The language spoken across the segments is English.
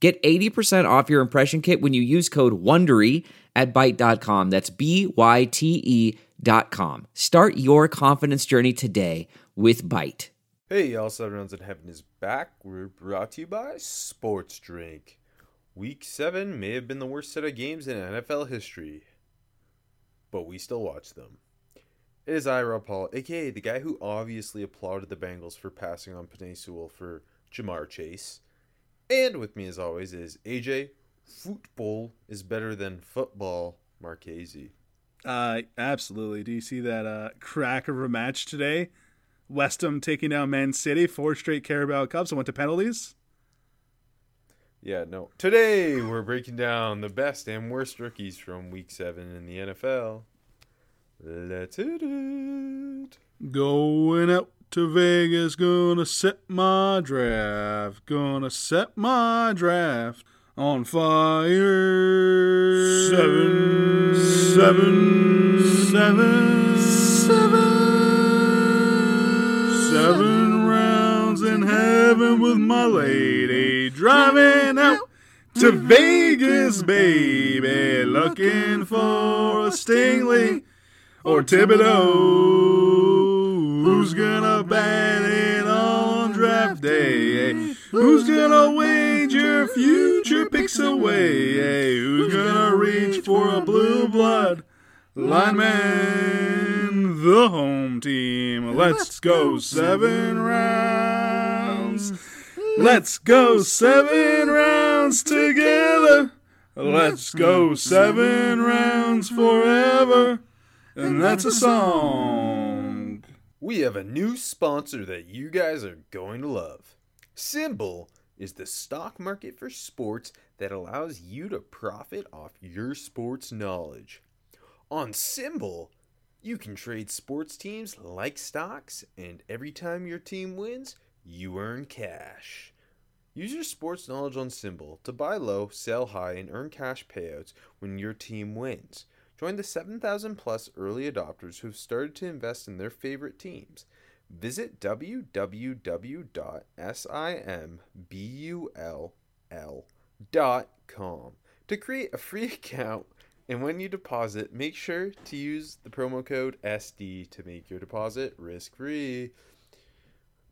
Get 80% off your impression kit when you use code WONDERY at Byte.com. That's B-Y-T-E dot com. Start your confidence journey today with Byte. Hey, y'all, Seven Rounds in Heaven is back. We're brought to you by Sports Drink. Week 7 may have been the worst set of games in NFL history, but we still watch them. It is I, Rob Paul, aka the guy who obviously applauded the Bengals for passing on Penei Sewell for Ja'Marr Chase. And with me, as always, is AJ. Football is better than football, Marchese. Uh, absolutely. Do you see that uh, crack of a match today? West Ham taking down Man City, four straight Carabao Cups, and went to penalties. Yeah, no. Today we're breaking down the best and worst rookies from Week Seven in the NFL. Let's hit it. Going out to Vegas, gonna set my draft, gonna set my draft on fire. Seven, seven, seven, seven, seven rounds in heaven with my lady, driving out to Vegas, baby, looking for a Stingley or Thibodeaux. Who's gonna bat it on draft day? Eh? Who's gonna wager future picks away? Eh? Who's gonna reach for a blue blood lineman? The home team. Let's go seven rounds. Let's go seven rounds together. Let's go seven rounds forever. And that's a song. We have a new sponsor that you guys are going to love. SimBull is the stock market for sports that allows you to profit off your sports knowledge. On SimBull, you can trade sports teams like stocks, and every time your team wins, you earn cash. Use your sports knowledge on SimBull to buy low, sell high, and earn cash payouts when your team wins. Join the 7,000 plus early adopters who've started to invest in their favorite teams. Visit www.simbull.com to create a free account. And when you deposit, make sure to use the promo code SD to make your deposit risk free.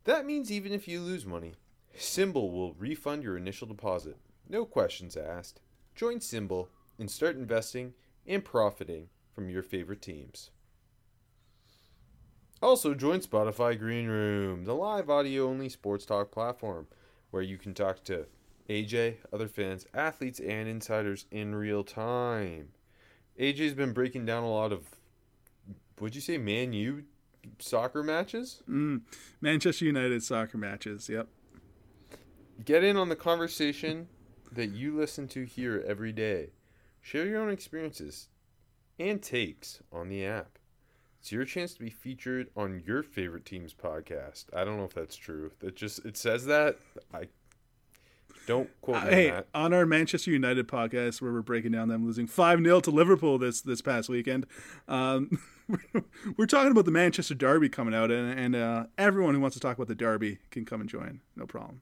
That means even if you lose money, SimBull will refund your initial deposit. No questions asked. Join SimBull and start investing and profiting from your favorite teams. Also, join Spotify Green Room, the live audio only sports talk platform where you can talk to AJ, other fans, athletes, and insiders in real time. AJ's been breaking down a lot of, would you say, Man U soccer matches? Mm, Manchester United soccer matches, yep. Get in on the conversation that you listen to here every day. Share your own experiences and takes on the app. It's your chance to be featured on your favorite team's podcast. I don't know if that's true. That just it says that. I don't quote me Uh, hey, on that. on our Manchester United podcast, where we're breaking down them losing five 0 to Liverpool this this past weekend, um, we're talking about the Manchester Derby coming out, and, and uh, everyone who wants to talk about the Derby can come and join, no problem.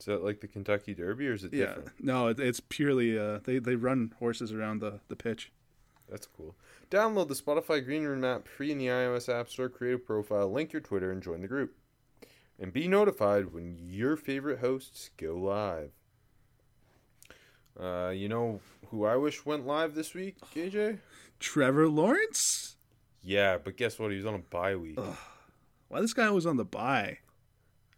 Is that like the Kentucky Derby or is it Yeah, different? no, it, it's purely uh, they they run horses around the the pitch. That's cool. Download the Spotify Green Room app free in the iOS App Store, create a profile, link your Twitter, and join the group. And be notified when your favorite hosts go live. Uh, you know who I wish went live this week, KJ? Trevor Lawrence, Yeah, but guess what? He was on a bye week. why this guy was on the bye?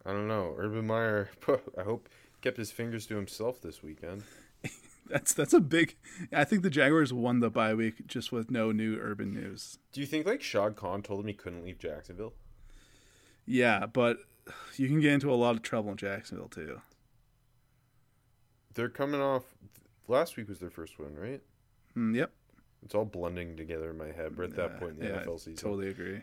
I don't know. Urban Meyer, I hope, kept his fingers to himself this weekend. That's that's a big. I think the Jaguars won the bye week just with no new urban news. Do you think like Shad Khan told him he couldn't leave Jacksonville? Yeah, but you can get into a lot of trouble in Jacksonville too. they're coming off. Last week was their first win, right? Mm, yep. It's all blending together in my head. We're at that Yeah, point in the yeah, NFL season. I totally agree.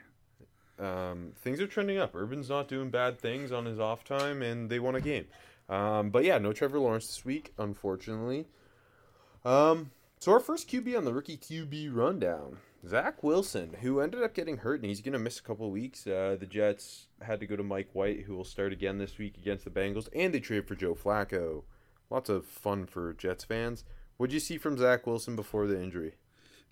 Um, things are trending up. Urban's not doing bad things on his off time, and they won a game. Um, but yeah, no Trevor Lawrence this week, unfortunately. Um, so our first QB on the rookie QB rundown, Zach Wilson, who ended up getting hurt, and he's going to miss a couple weeks. Uh, the Jets had to go to Mike White, who will start again this week against the Bengals, and they traded for Joe Flacco. Lots of fun for Jets fans. What'd you see from Zach Wilson before the injury?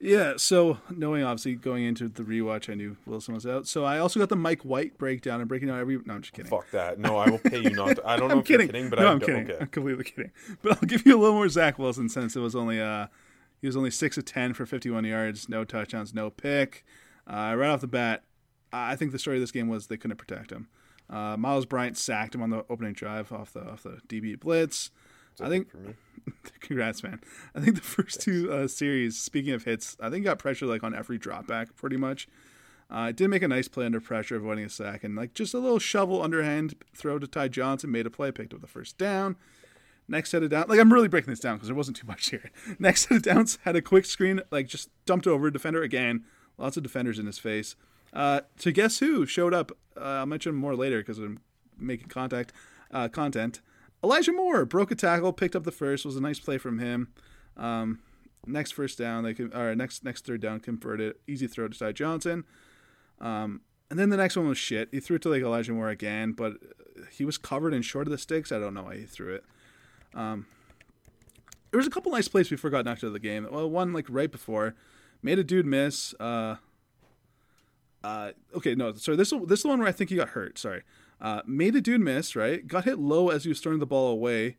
Yeah, so knowing obviously going into the rewatch, I knew Wilson was out. So I also got the Mike White breakdown and breaking down every. No, I'm just kidding. Fuck that. No, I will pay you not. To, I don't know I'm if kidding. you're kidding, but no, I I'm kidding. Okay. I'm completely kidding. But I'll give you a little more Zach Wilson since it was only uh he was only six of ten for 51 yards, no touchdowns, no pick. Uh, right off the bat, I think the story of this game was they couldn't protect him. Uh, Myles Bryant sacked him on the opening drive off the off the DB blitz. I think for me. Congrats, man. I think the first two uh, series, speaking of hits, I think got pressure like on every drop back pretty much. Uh, did make a nice play under pressure, avoiding a sack, and like just a little shovel underhand throw to Ty Johnson made a play, picked up the first down. Next set of down, like I'm really breaking this down because there wasn't too much here. Next set of downs had a quick screen, like just dumped over defender again. Lots of defenders in his face. Uh, to guess who showed up? Uh, I'll mention more later because I'm making contact uh, content. Elijah Moore broke a tackle, picked up the first. Was a nice play from him. Um, next first down, they can, or next next third down converted. Easy throw to Ty Johnson. Um, and then the next one was shit. He threw it to like Elijah Moore again, but he was covered and short of the sticks. I don't know why he threw it. Um, there was a couple nice plays before got knocked out of the game. Well, one like right before made a dude miss. Uh, uh, okay, no, sorry. This this is the one where I think he got hurt. Sorry, uh, made a dude miss. Right, got hit low as he was throwing the ball away.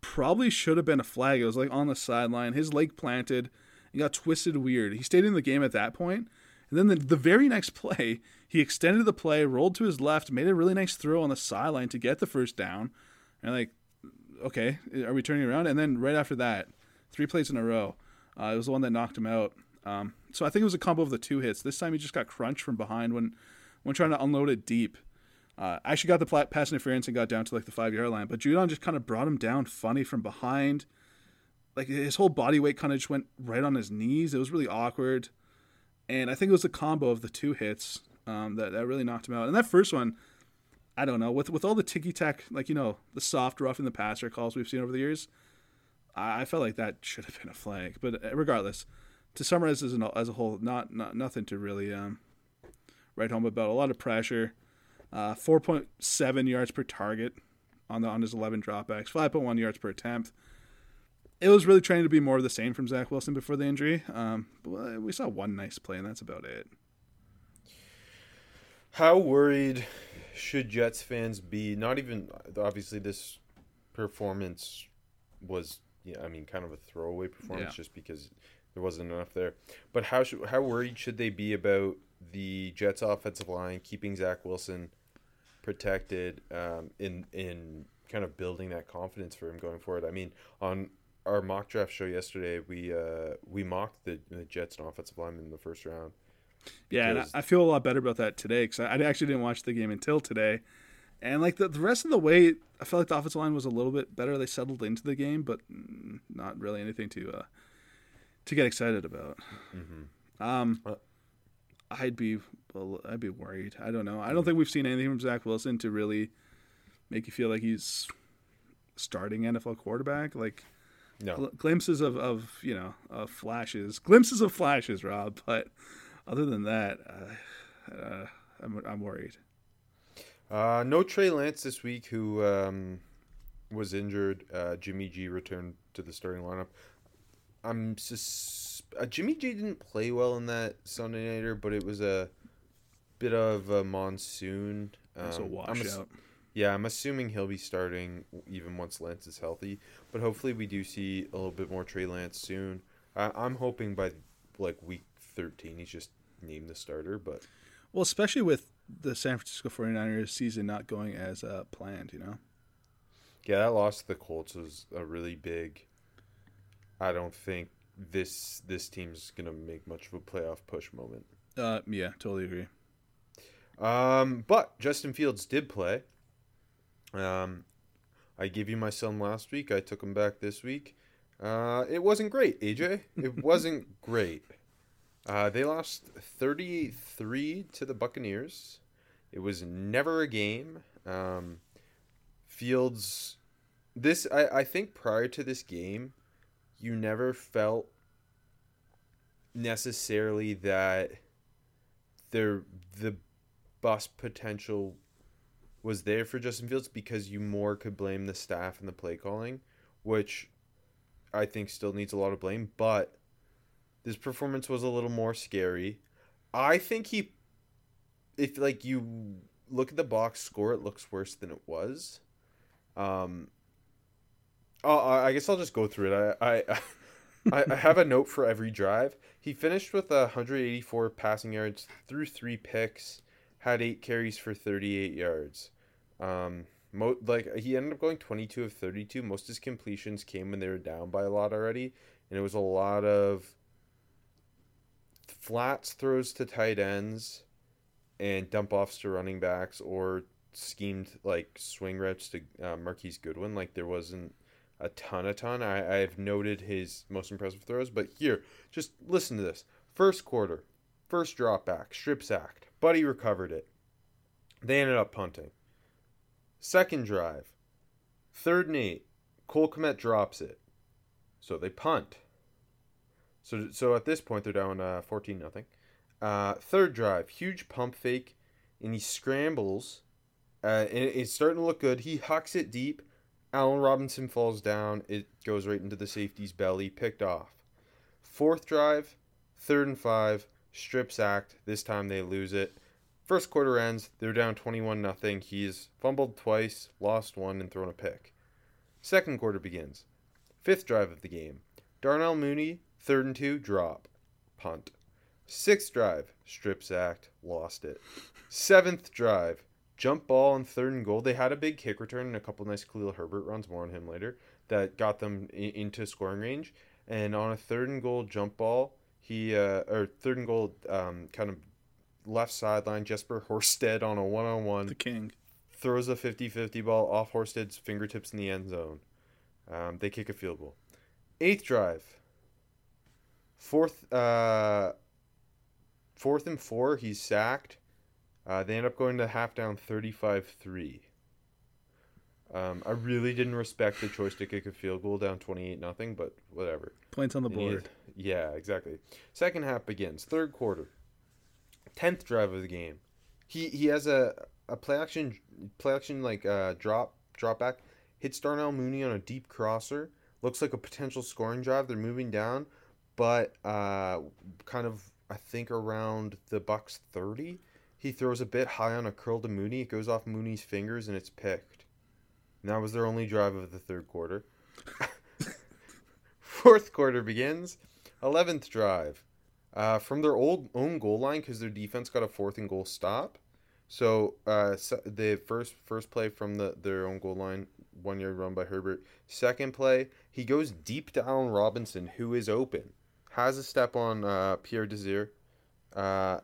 Probably should have been a flag. It was like on the sideline. His leg planted. He got twisted weird. He stayed in the game at that point. And then the, the very next play, he extended the play, rolled to his left, made a really nice throw on the sideline to get the first down. And like, okay, are we turning around? And then right after that, three plays in a row, uh, it was the one that knocked him out. Um, so I think it was a combo of the two hits. This time he just got crunched from behind when when trying to unload it deep. Uh, actually got the pass interference and got down to like the five yard line, but Judon just kind of brought him down funny from behind. Like his whole body weight kind of just went right on his knees. It was really awkward, and I think it was a combo of the two hits um, that that really knocked him out. And that first one, I don't know, with with all the ticky tack, like you know, the soft rough in the passer calls we've seen over the years, I, I felt like that should have been a flag. But uh, regardless, to summarize as, an, as a whole, not, not nothing to really um, write home about. A lot of pressure, uh, four point seven yards per target on the on his eleven dropbacks, five point one yards per attempt. It was really trying to be more of the same from Zach Wilson before the injury. Um, but uh, we saw one nice play, and that's about it. How worried should Jets fans be? Not even obviously this performance was, yeah, I mean, kind of a throwaway performance Yeah. just because there wasn't enough there. But how should how worried should they be about the Jets' offensive line keeping Zach Wilson protected um, in in kind of building that confidence for him going forward? I mean, on our mock draft show yesterday, we uh, we mocked the, the Jets and offensive lineman in the first round. Yeah, and I, feel a lot better about that today because I, I actually didn't watch the game until today. And like the, the rest of the way, I felt like the offensive line was a little bit better. They settled into the game, but mm, not really anything to uh, to get excited about. Um, Uh, I'd be well, I'd be worried. I don't know. I don't think we've seen anything from Zach Wilson to really make you feel like he's starting NFL quarterback. Like No, gl- glimpses of, of you know of flashes, glimpses of flashes, Rob. But other than that, uh, uh, I'm I'm worried. Uh, no Trey Lance this week, who um, was injured. Uh, Jimmy G returned to the starting lineup. I'm sus- uh, Jimmy G didn't play well in that Sunday nighter, but it was a bit of a monsoon. It's a Um, I'm ass- washout. yeah, I'm assuming he'll be starting even once Lance is healthy. But hopefully, we do see a little bit more Trey Lance soon. I- I'm hoping by like week 13, he's just named the starter. But Well, especially with the San Francisco 49ers season not going as uh, planned, you know. Yeah, that loss to the Colts was a really big. I don't think this this team's gonna make much of a playoff push moment. Uh, yeah, totally agree. Um, but Justin Fields did play. Um, I gave you my son last week. I took him back this week. Uh, it wasn't great, AJ. It wasn't great. Uh, they lost 33 to the Buccaneers. It was never a game. Um, Fields, this I, I think prior to this game, you never felt necessarily that there the bust potential was there for Justin Fields because you more could blame the staff and the play calling, which I think still needs a lot of blame, but this performance was a little more scary. I think he if like you look at the box score, it looks worse than it was. Um oh, I guess I'll just go through it. I I I have a note for every drive. He finished with 184 passing yards through three picks, had eight carries for 38 yards. Um, mo- like he ended up going 22 of 32. Most of his completions came when they were down by a lot already, and it was a lot of flats throws to tight ends and dump offs to running backs or schemed like swing routes to uh, Marquise Goodwin. Like there wasn't a ton, a ton. I, I've noted his most impressive throws, but here, just listen to this. First quarter, first drop back, strip sacked. Buddy recovered it. They ended up punting. Second drive, third and eight. Cole Kmet drops it. So they punt. So, so at this point, they're down uh, 14 nothing. Uh, third drive, huge pump fake, and he scrambles. Uh, and it's starting to look good. He hucks it deep Allen Robinson falls down. It goes right into the safety's belly, picked off. Fourth drive, third and five, strip sacked. This time they lose it. First quarter ends, they're down 21 nothing. He's fumbled twice, lost one, and thrown a pick. Second quarter begins. Fifth drive of the game. Darnell Mooney, third and two, drop, punt. Sixth drive, strip sacked, lost it. Seventh drive, jump ball on third and goal. They had a big kick return and a couple nice Khalil Herbert runs, more on him later, that got them in, into scoring range. And on a third and goal jump ball, he uh, or third and goal um, kind of left sideline. Jesper Horsted on a one on one. The king throws a 50-50 ball off Horsted's fingertips in the end zone. Um, they kick a field goal. Eighth drive. Fourth, uh, fourth and four. He's sacked. Uh, they end up going to half down 35 3. Um, I really didn't respect the choice to kick a field goal down 28 nothing, but whatever. Points on the board. yeah, exactly. Second half begins. Third quarter. 10th drive of the game. He he has a, a play action play action like uh, drop drop back hits Darnell Mooney on a deep crosser. Looks like a potential scoring drive. They're moving down, but uh, kind of I think around the Bucs 30 he throws a bit high on a curl to Mooney. It goes off Mooney's fingers and it's picked. And that was their only drive of the third quarter. Fourth quarter begins. 11th drive. Uh, from their old own goal line because their defense got a fourth and goal stop. So uh, the first first play from the their own goal line, one yard run by Herbert. Second play, he goes deep to Allen Robinson, who is open, has a step on uh, Pierre Desir, uh,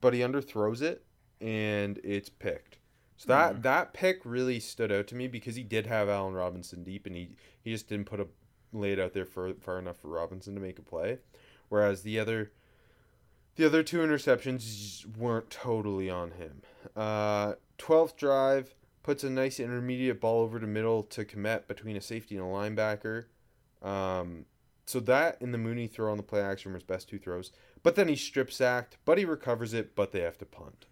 but he underthrows it and it's picked. So that mm that pick really stood out to me because he did have Allen Robinson deep and he he just didn't put a lay it out there far, far enough for Robinson to make a play. Whereas the other the other two interceptions weren't totally on him. Uh, 12th drive puts a nice intermediate ball over to middle to Kmet between a safety and a linebacker. Um, so that in the Mooney throw on the play action were his best two throws. But then he's strip sacked, but he recovers it, but they have to punt.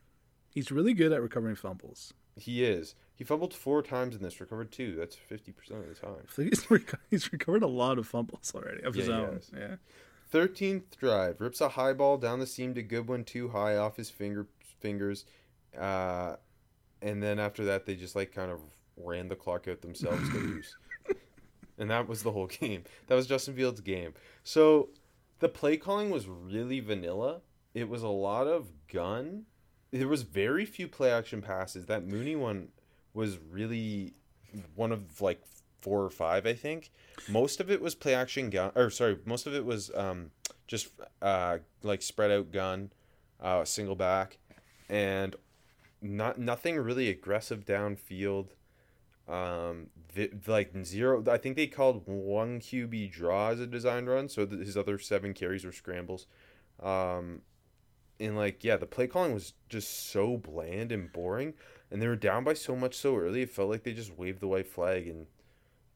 He's really good at recovering fumbles. He is. He fumbled four times in this, recovered two. That's 50% of the time. He's, rec- he's recovered a lot of fumbles already of his Yeah, he own. has. Yeah. 13th drive, rips a high ball down the seam to Goodwin too high off his finger fingers. Uh, and then after that, they just like kind of ran the clock out themselves to lose. And that was the whole game. That was Justin Fields' game. So the play calling was really vanilla. It was a lot of gun. There was very few play action passes. That Mooney one was really one of like four or five, I think. Most of it was play action gun, or sorry, most of it was um, just uh, like spread out gun, uh, single back, and not nothing really aggressive downfield. Um, vi- like zero. I think they called one QB draw as a design run, so that his other seven carries were scrambles. Um, and like yeah, the play calling was just so bland and boring, and they were down by so much so early. It felt like they just waved the white flag and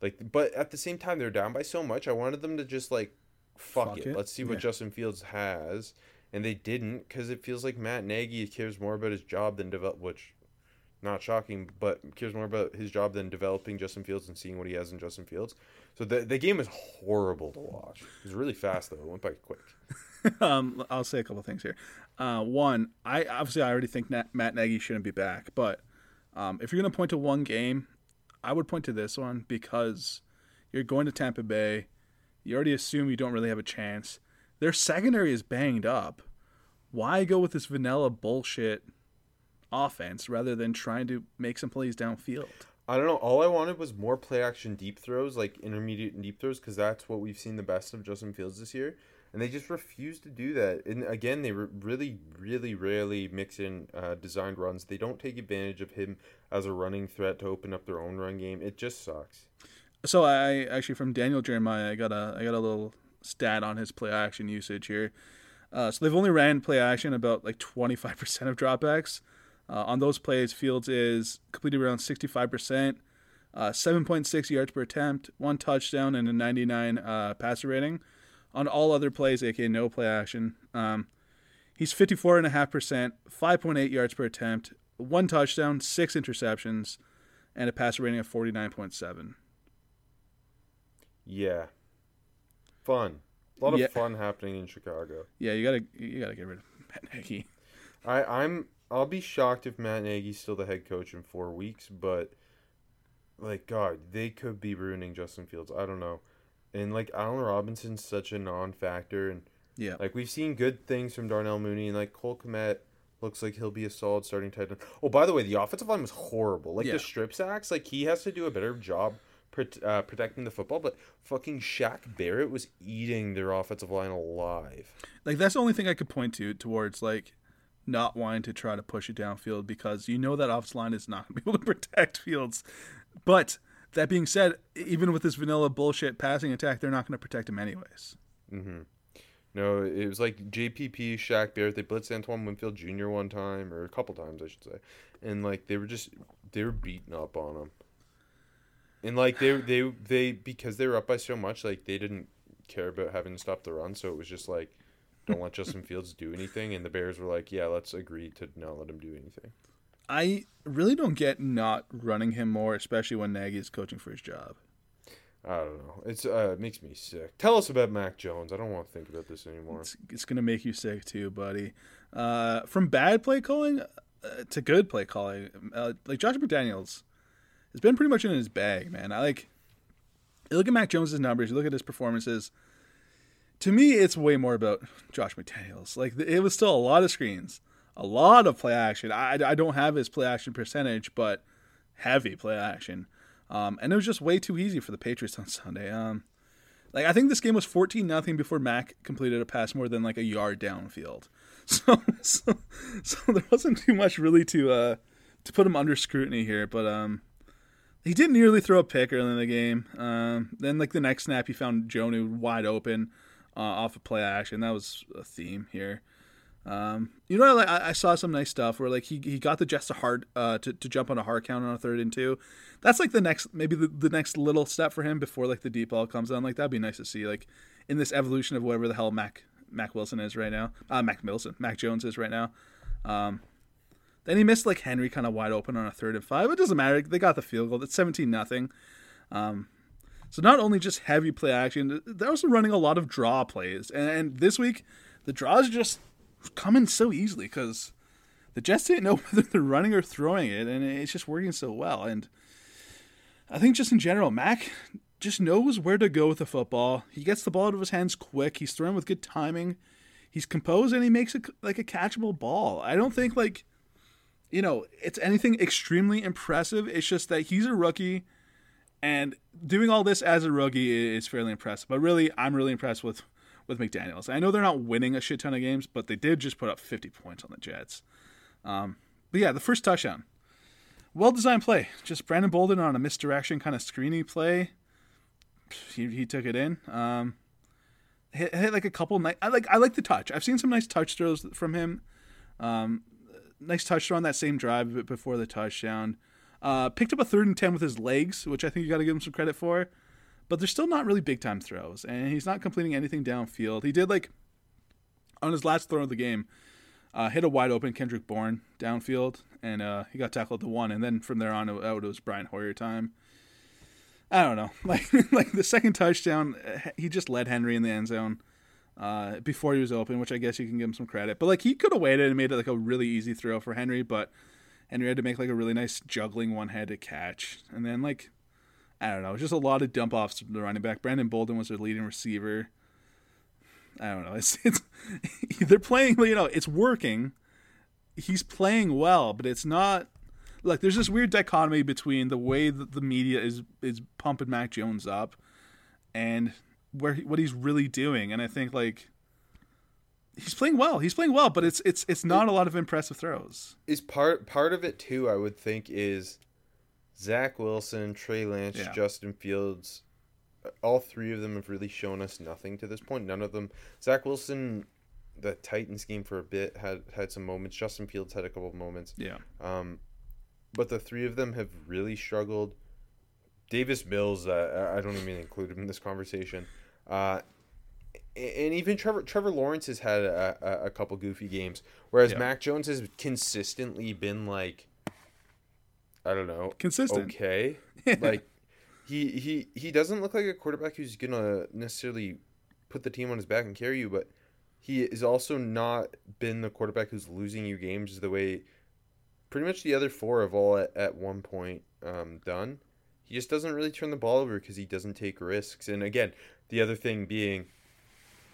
like. But at the same time, they're down by so much. I wanted them to just like fuck, Fuck it. it. Let's see what Yeah. Justin Fields has, and they didn't because it feels like Matt Nagy cares more about his job than develop. Which, not shocking, but cares more about his job than developing Justin Fields and seeing what he has in Justin Fields. So the the game was horrible to watch. It was really fast though. It went by quick. um, I'll say a couple things here. Uh, one, I obviously I already think Nat, Matt Nagy shouldn't be back, but um, if you're going to point to one game, I would point to this one because you're going to Tampa Bay. You already assume you don't really have a chance. Their secondary is banged up. Why go with this vanilla bullshit offense rather than trying to make some plays downfield? I don't know. All I wanted was more play action deep throws, like intermediate and deep throws, because that's what we've seen the best of Justin Fields this year. And they just refuse to do that. And again, they re- really, really rarely mix in uh, designed runs. They don't take advantage of him as a running threat to open up their own run game. It just sucks. So I actually from Daniel Jeremiah, I got a I got a little stat on his play action usage here. Uh, so they've only ran play action about like 25% of dropbacks. Uh, on those plays, Fields is completed around 65%, uh, 7.6 yards per attempt, one touchdown, and a 99 uh, passer rating. On all other plays, aka no play action, um, he's 54.5%, 5.8 yards per attempt, one touchdown, six interceptions, and a passer rating of 49.7. Yeah. Fun. A lot of Yeah. fun happening in Chicago. Yeah, you gotta you gotta get rid of Matt Nagy. I, I'm I'll be shocked if Matt Nagy's still the head coach in four weeks, but like God, they could be ruining Justin Fields. I don't know. And like Allen Robinson's such a non factor and Yeah, like we've seen good things from Darnell Mooney and like Cole Kmet looks like he'll be a solid starting tight end. Oh, by the way, the offensive line was horrible. Like Yeah. the strip sacks, like he has to do a better job uh, protecting the football, but fucking Shaq Barrett was eating their offensive line alive. like that's the only thing I could point to towards like not wanting to try to push it downfield because you know that offensive line is not gonna be able to protect Fields. But that being said, even with this vanilla bullshit passing attack, they're not going to protect him anyways. Mm-hmm. No, it was like JPP, Shaq Barrett. They blitzed Antoine Winfield Jr. one time, or a couple times, I should say, and like they were just they were beating up on him. And like they they they because they were up by so much, like they didn't care about having to stop the run, so it was just like, don't let Justin Fields do anything. And the Bears were like, yeah, let's agree to not let him do anything. I really don't get not running him more, especially when Nagy is coaching for his job. I don't know. It's uh, it makes me sick. Tell us about Mac Jones. I don't want to think about this anymore. It's, it's going to make you sick too, buddy. Uh, from bad play calling uh, to good play calling, uh, like Josh McDaniels has been pretty much in his bag, man. I like. You look at Mac Jones's numbers. You look at his performances. To me, it's way more about Josh McDaniels. Like it was still a lot of screens, a lot of play action. I, I don't have his play action percentage, but heavy play action. Um, and it was just way too easy for the Patriots on Sunday. Um, like I think this game was fourteen nothing before Mac completed a pass more than like a yard downfield. So, so, so there wasn't too much really to uh, to put him under scrutiny here. But um, he did nearly throw a pick early in the game. Um, then like the next snap, he found Jonnu wide open uh, off of play action. That was a theme here. Um, you know, I, I saw some nice stuff where like he, he got the Jets to hard uh, to, to jump on a hard count on a third and two. That's like the next maybe the, the next little step for him before like the deep ball comes on. Like that'd be nice to see like in this evolution of whatever the hell Mac Mac Wilson is right now. Uh, Mac Wilson, Mac Jones is right now. Um, then he missed like Henry kind of wide open on a third and five. It doesn't matter. They got the field goal. It's seventeen nothing. Um, so not only just heavy play action, they're also running a lot of draw plays. And, and this week, the draws just come in so easily because the Jets didn't know whether they're running or throwing it, and it's just working so well. And I think just in general, Mac just knows where to go with the football. He gets the ball out of his hands quick. He's throwing with good timing. He's composed and he makes it like a catchable ball. I don't think like you know it's anything extremely impressive. It's just that he's a rookie and doing all this as a rookie is fairly impressive. But really, I'm really impressed with with McDaniels. I know they're not winning a shit ton of games, but they did just put up 50 points on the Jets. Um, but yeah, the first touchdown. well designed play. Just Brandon Bolden on a misdirection kind of screeny play. He, he took it in. Um, hit, hit like a couple. I like I like the touch. I've seen some nice touch throws from him. Um, nice touch throw on that same drive before the touchdown. Uh, picked up a third and ten with his legs, which I think you got to give him some credit for. But they're still not really big time throws, and he's not completing anything downfield. He did like on his last throw of the game, uh, hit a wide open Kendrick Bourne downfield, and uh, he got tackled the one, and then from there on out it was Brian Hoyer time. I don't know, like like the second touchdown, he just led Henry in the end zone uh, before he was open, which I guess you can give him some credit. But like he could have waited and made it like a really easy throw for Henry, but Henry had to make like a really nice juggling one-handed catch, and then like I don't know, just a lot of dump offs from the running back. Brandon Bolden was their leading receiver. I don't know. It's it's they're playing. You know, it's working. He's playing well, but it's not. Like there's this weird dichotomy between the way that the media is is pumping Mac Jones up, and where he, what he's really doing. And I think like he's playing well. He's playing well, but it's it's it's not a lot of impressive throws. Is part part of it too? I would think is Zach Wilson, Trey Lance, Yeah. Justin Fields. All three of them have really shown us nothing to this point. None of them. Zach Wilson, the Titans game for a bit had had some moments. Justin Fields had a couple of moments. Yeah. Um, but the three of them have really struggled. Davis Mills, uh, I don't even include him in this conversation. Uh, and even Trevor Trevor Lawrence has had a, a, a couple goofy games, whereas Yeah. Mac Jones has consistently been like, I don't know, Consistent. okay, like he he he doesn't look like a quarterback who's gonna necessarily put the team on his back and carry you, but he is also not been the quarterback who's losing you games the way pretty much the other four have all at, at one point um, done. He just doesn't really turn the ball over because he doesn't take risks. And again, the other thing being,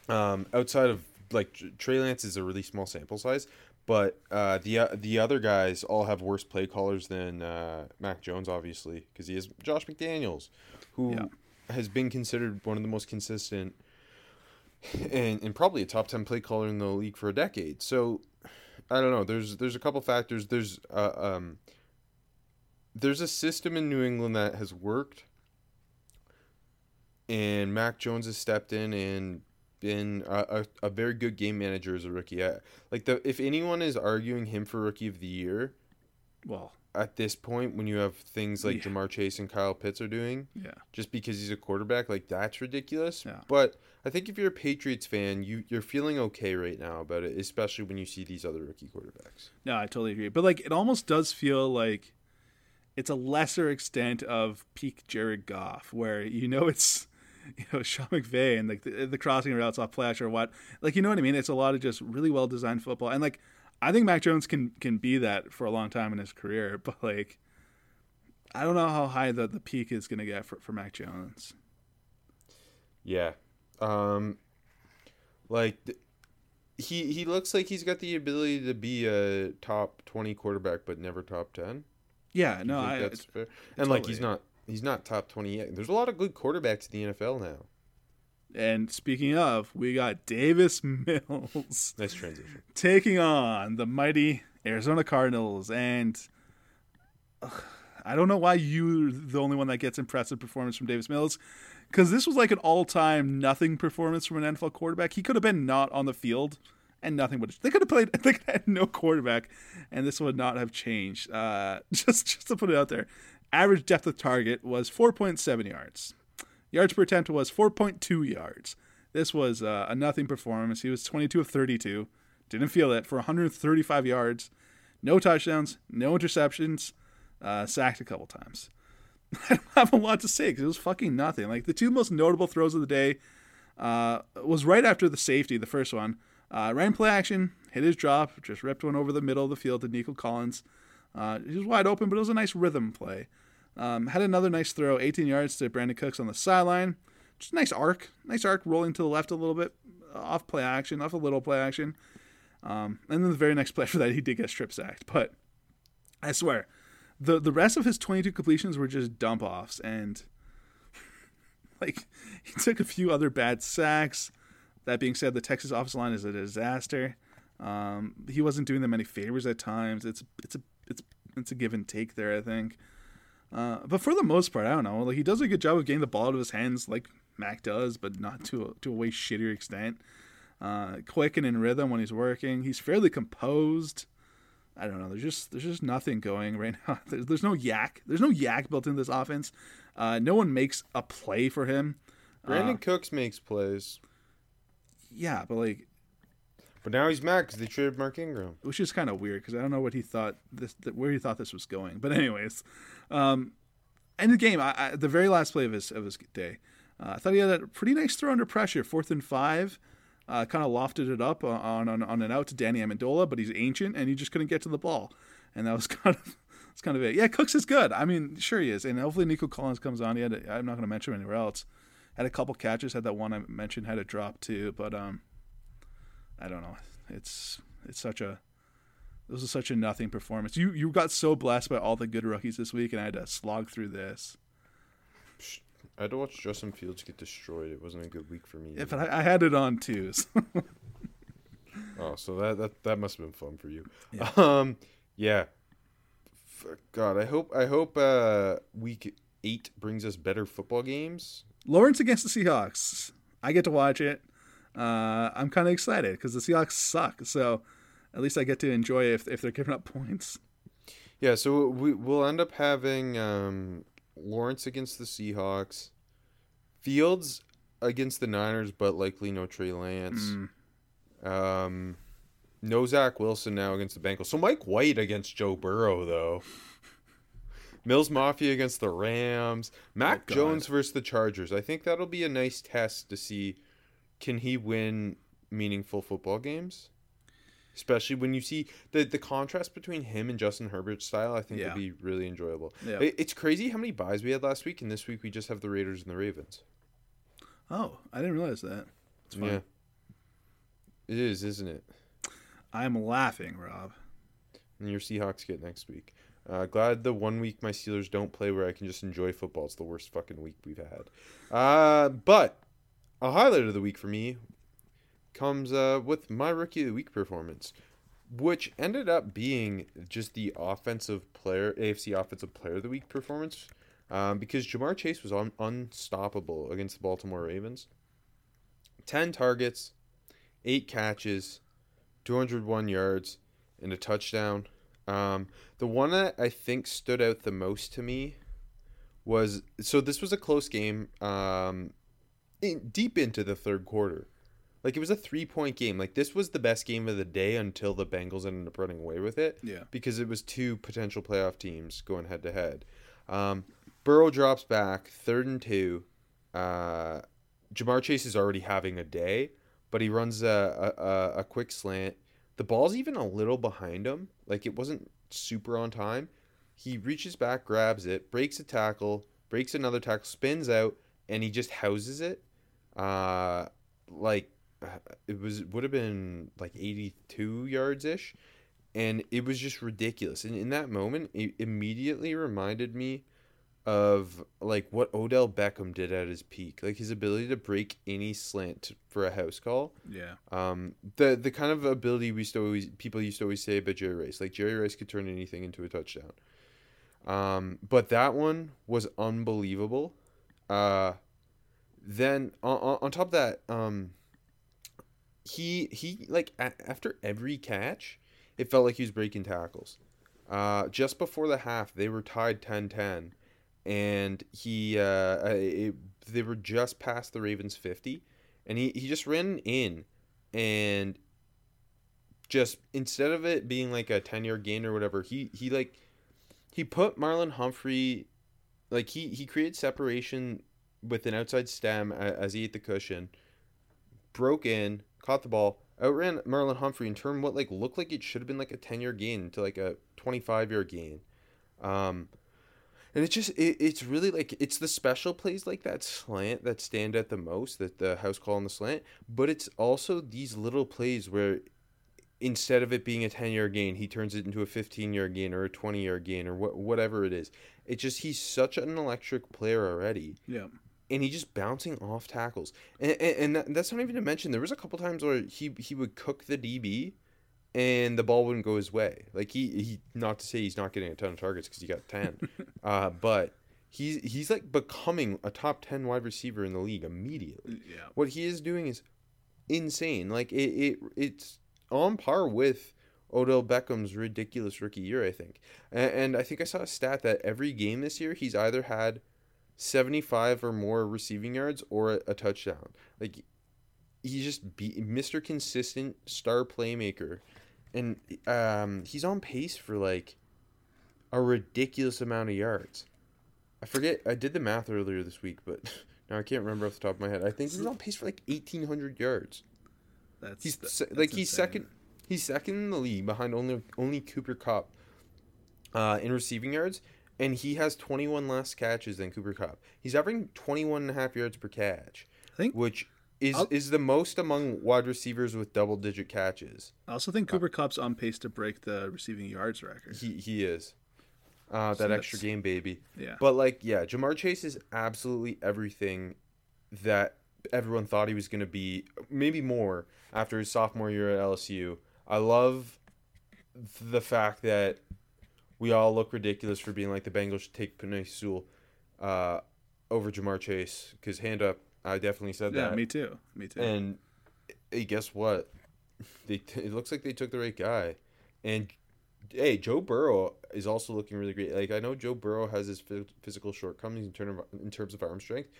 um, outside of like Trey Lance is a really small sample size, but uh, the uh, the other guys all have worse play callers than uh, Mac Jones, obviously, because he has Josh McDaniels, who Yeah. has been considered one of the most consistent and, and probably a top 10 play caller in the league for a decade. So I don't know. There's there's a couple factors. There's uh, um there's a system in New England that has worked and Mac Jones has stepped in and been a, a, a very good game manager as a rookie. I, like the if anyone is arguing him for rookie of the year Well, at this point when you have things like Yeah. Ja'Marr Chase and Kyle Pitts are doing, yeah. just because he's a quarterback, like that's ridiculous. Yeah. But I think if you're a Patriots fan, you you're feeling okay right now about it, especially when you see these other rookie quarterbacks. No, I totally agree. But like, it almost does feel like it's a lesser extent of peak Jared Goff, where you know it's you know Sean McVay and like the, the crossing routes off flash or what. Like you know what I mean? It's a lot of just really well designed football, and like I think Mac Jones can can be that for a long time in his career. But like, I don't know how high the the peak is going to get for for Mac Jones. Yeah. Um like th- he he looks like he's got the ability to be a top 20 quarterback but never top 10. Yeah, no, I that's fair? And like he's not he's not top 20 yet. There's a lot of good quarterbacks in the NFL now. and speaking of, we got Davis Mills. Nice transition. taking on the mighty Arizona Cardinals. And ugh, I don't know why you're the only one that gets impressive performance from Davis Mills. Because this was like an all time nothing performance from an NFL quarterback. He could have been not on the field and nothing would They could have played, they could have had no quarterback and this would not have changed. Uh, just, just to put it out there, average depth of target was 4.7 yards. Yards per attempt was 4.2 yards. This was uh, a nothing performance. He was 22 of 32. Didn't feel it for 135 yards. No touchdowns, no interceptions, uh, sacked a couple times. I don't have a lot to say because it was fucking nothing. Like the two most notable throws of the day uh, was right after the safety, the first one. Uh, ran play action, hit his drop, just ripped one over the middle of the field to Nico Collins. Uh, he was wide open, but it was a nice rhythm play. Um, had another nice throw, 18 yards to Brandin Cooks on the sideline. Just a nice arc, nice arc rolling to the left a little bit, off play action, off a little play action. Um, and then the very next play for that, he did get strip sacked. But I swear, the the rest of his 22 completions were just dump offs, and like he took a few other bad sacks. That being said, the Texas offensive line is a disaster. Um, he wasn't doing them any favors at times. It's it's a it's it's a give and take there. I think. Uh, but for the most part, I don't know. Like he does a good job of getting the ball out of his hands, like Mac does, but not to a, to a way shittier extent. Uh, quick and in rhythm when he's working. He's fairly composed. I don't know. There's just there's just nothing going right now. There's, there's no YAC. There's no YAC built into this offense. Uh, no one makes a play for him. Brandin Uh, Cooks makes plays, yeah, but like, but now he's mad because they traded Mark Ingram. which is kind of weird because I don't know what he thought this th- where he thought this was going. But anyways, um, in the game, I, I, the very last play of his of his day, uh, I thought he had a pretty nice throw under pressure, fourth and five. Uh, kind of lofted it up on, on on an out to Danny Amendola, but he's ancient and he just couldn't get to the ball, and that was kind of that's kind of it. Yeah, Cooks is good. I mean, sure he is, and hopefully Nico Collins comes on. He had a, I'm not going to mention him anywhere else. Had a couple catches, had that one I mentioned, had a drop too, but um, I don't know. It's it's such a this was such a nothing performance. You you got so blessed by all the good rookies this week, and I had to slog through this. I had to watch Justin Fields get destroyed. It wasn't a good week for me. Either. but I, I had it on too. so- Oh, so that that that must have been fun for you. Yeah. Um, yeah. God, I hope I hope uh week eight brings us better football games. Lawrence against the Seahawks. I get to watch it. Uh, I'm kind of excited because the Seahawks suck. So at least I get to enjoy if if they're giving up points. Yeah, so we we'll end up having um Lawrence against the Seahawks, Fields against the Niners, but likely no Trey Lance. Mm. Um, no Zach Wilson now against the Bengals. So Mike White against Joe Burrow though. Mills Mafia against the Rams. Mac Oh, Jones versus the Chargers. I think that'll be a nice test to see can he win meaningful football games. Especially when you see the the contrast between him and Justin Herbert's style, I think Yeah. will be really enjoyable. Yeah. It- It's crazy how many byes we had last week, and this week we just have the Raiders and the Ravens. Oh, I didn't realize that. It's fun. Yeah, it is, isn't it? I'm laughing, Rob. and your Seahawks get next week. Uh, glad the one week my Steelers don't play where I can just enjoy football. It's the worst fucking week we've had. Uh, but a highlight of the week for me comes uh, with my rookie of the week performance, which ended up being just the offensive player, AFC offensive player of the week performance, um, because Ja'Marr Chase was un- unstoppable against the Baltimore Ravens. Ten targets, eight catches, 201 yards, and a touchdown. Um, the one that I think stood out the most to me was so this was a close game um, in, deep into the third quarter. Like it was a three point game. Like this was the best game of the day until the Bengals ended up running away with it Yeah. because it was two potential playoff teams going head to head. Um, Burrow drops back, third and two. Uh, Ja'Marr Chase is already having a day, but he runs a, a, a- a quick slant. The ball's even a little behind him. Like it wasn't super on time. He reaches back, grabs it, breaks a tackle, breaks another tackle, spins out, and he just houses it. Uh, like it was would have been like 82 yards ish and it was just ridiculous. And in that moment it immediately reminded me of like what Odell Beckham did at his peak like his ability to break any slant for a house call. Yeah. um the the kind of ability we used to always people used to always say about Jerry Rice like Jerry Rice could turn anything into a touchdown. Um but that one was unbelievable. Uh then on, on top of that um he he like a- after every catch it felt like he was breaking tackles. Uh just before the half they were tied 10-10 and he uh uh, it, they were just past the Ravens 50 and he, he just ran in and just instead of it being like a 10 yard gain or whatever he he like he put Marlon Humphrey like he he created separation with an outside stem as he ate the cushion broke in caught the ball outran Marlon Humphrey and turned what like looked like it should have been like a 10 yard gain into like a 25 yard gain. Um and it's just it, it's really like it's the special plays like that slant that stand out the most that the house call on the slant but it's also these little plays where instead of it being a 10 yard gain he turns it into a 15 yard gain or a 20 yard gain or what whatever it is. It's just he's such an electric player already. Yeah. And he just bouncing off tackles and, and, and that's not even to mention there was a couple times where he he would cook the db and the ball wouldn't go his way. Like he he not to say he's not getting a ton of targets because he got ten, uh, but he's he's like becoming a top ten wide receiver in the league immediately. Yeah. What he is doing is insane. Like it, it it's on par with Odell Beckham's ridiculous rookie year, I think. And, and I think I saw a stat that every game this year he's either had 75 or more receiving yards or a, a touchdown. Like he's just be, Mr. Consistent star playmaker. And um, he's on pace for like a ridiculous amount of yards. I forget. I did the math earlier this week, but now I can't remember off the top of my head. I think he's on pace for like eighteen hundred yards. That's He's that's like he's insane. second. He's second in the league behind only only Cooper Kupp uh, in receiving yards, and he has twenty one less catches than Cooper Kupp. He's averaging 21 and a half yards per catch, I think which is I'll- is the most among wide receivers with double digit catches. I also think Cooper Kupp's on pace to break the receiving yards record. He he is. Uh, So that extra game baby. Yeah. But like, yeah, Ja'Marr Chase is absolutely everything that everyone thought he was going to be. Maybe more after his sophomore year at LSU. I love the fact that we all look ridiculous for being like the Bengals should take Penei Sewell uh, over Ja'Marr Chase. Because hand up, I definitely said yeah, that. Yeah, me too. Me too. And hey, guess what? They it looks like they took the right guy. And hey, Joe Burrow is also looking really great. Like I know Joe Burrow has his phys- physical shortcomings in terms of in terms of arm strength,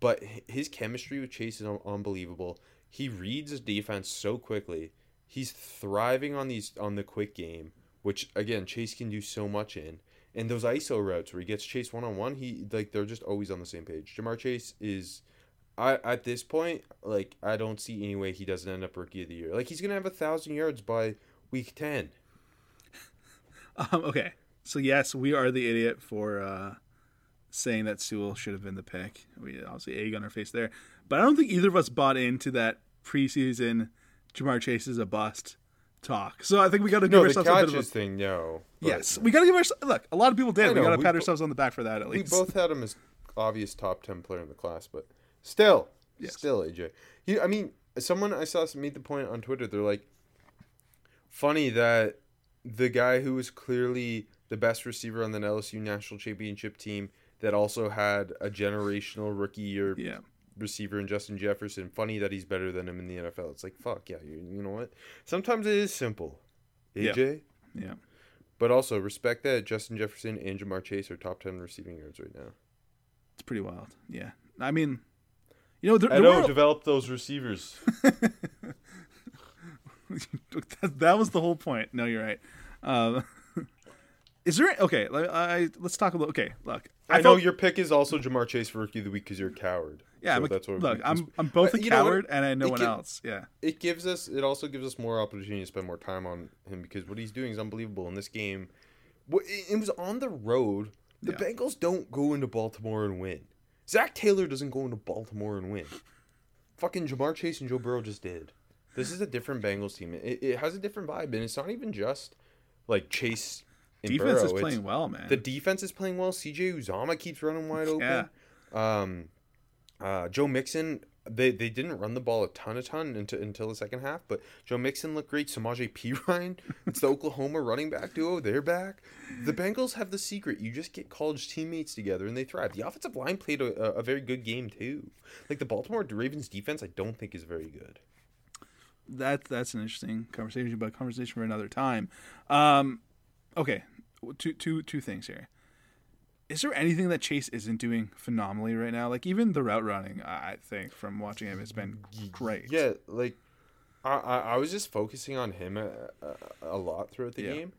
but his chemistry with Chase is un- unbelievable. He reads his defense so quickly. He's thriving on these on the quick game, which again Chase can do so much in. And those ISO routes where he gets Chase one on one, he like they're just always on the same page. Ja'Marr Chase is I at this point, like I don't see any way he doesn't end up rookie of the year. Like he's gonna have a thousand yards by week ten. Um, okay, so yes, we are the idiot for uh, saying that Sewell should have been the pick. We obviously egg on our face there, but I don't think either of us bought into that preseason Ja'Marr Chase is a bust talk. So I think we got to give No, the ourselves a bit of a thing, no. Yes. We got to give ourselves look. A lot of people did. I we got to pat bo- ourselves on the back for that at least we both had him as obvious top ten player in the class, but still, Yes. still AJ. He, I mean, someone I saw made the point on Twitter. They're like, funny that the guy who was clearly the best receiver on the LSU national championship team that also had a generational rookie year yeah. Receiver in Justin Jefferson. Funny that he's better than him in the NFL. It's like fuck yeah, you, you know what? Sometimes it is simple, AJ. Yeah. But also respect that Justin Jefferson and Ja'Marr Chase are top ten receiving yards right now. It's pretty wild. Yeah. I mean, you know, there, I there know were- develop those receivers. that, that was the whole point. No, you're right. Um, is there okay? Like, I let's talk a little. Okay, look, I, know felt- your pick is also Ja'Marr Chase for rookie of the week because you're a coward. Yeah, So I'm a, that's what look, we- I'm I'm both a coward and I know one else. Yeah, It gives us. It also gives us more opportunity to spend more time on him because what he's doing is unbelievable in this game. It it was on the road. The Yeah. Bengals don't go into Baltimore and win. Zac Taylor doesn't go into Baltimore and win. Fucking Ja'Marr Chase and Joe Burrow just did. This is a different Bengals team. It, it has a different vibe, and it's not even just like Chase. Defense Burrow. is playing well, man. The defense is playing well. CJ Uzomah keeps running wide open. Yeah. Um, uh, Joe Mixon, they, they didn't run the ball a ton, a ton until, until the second half, but Joe Mixon looked great. Samaje P. Ryan, it's the Oklahoma running back duo. They're back. The Bengals have the secret. You just get college teammates together and they thrive. The offensive line played a, a, a very good game, too. Like the Baltimore Ravens defense, I don't think is very good. that that's an interesting conversation, but conversation for another time. Um, okay, two two two things here. Is there anything that Chase isn't doing phenomenally right now? Like even the route running, I think from watching him, has been great. Yeah, like I, I, was just focusing on him a, a, a lot throughout the Yeah. game,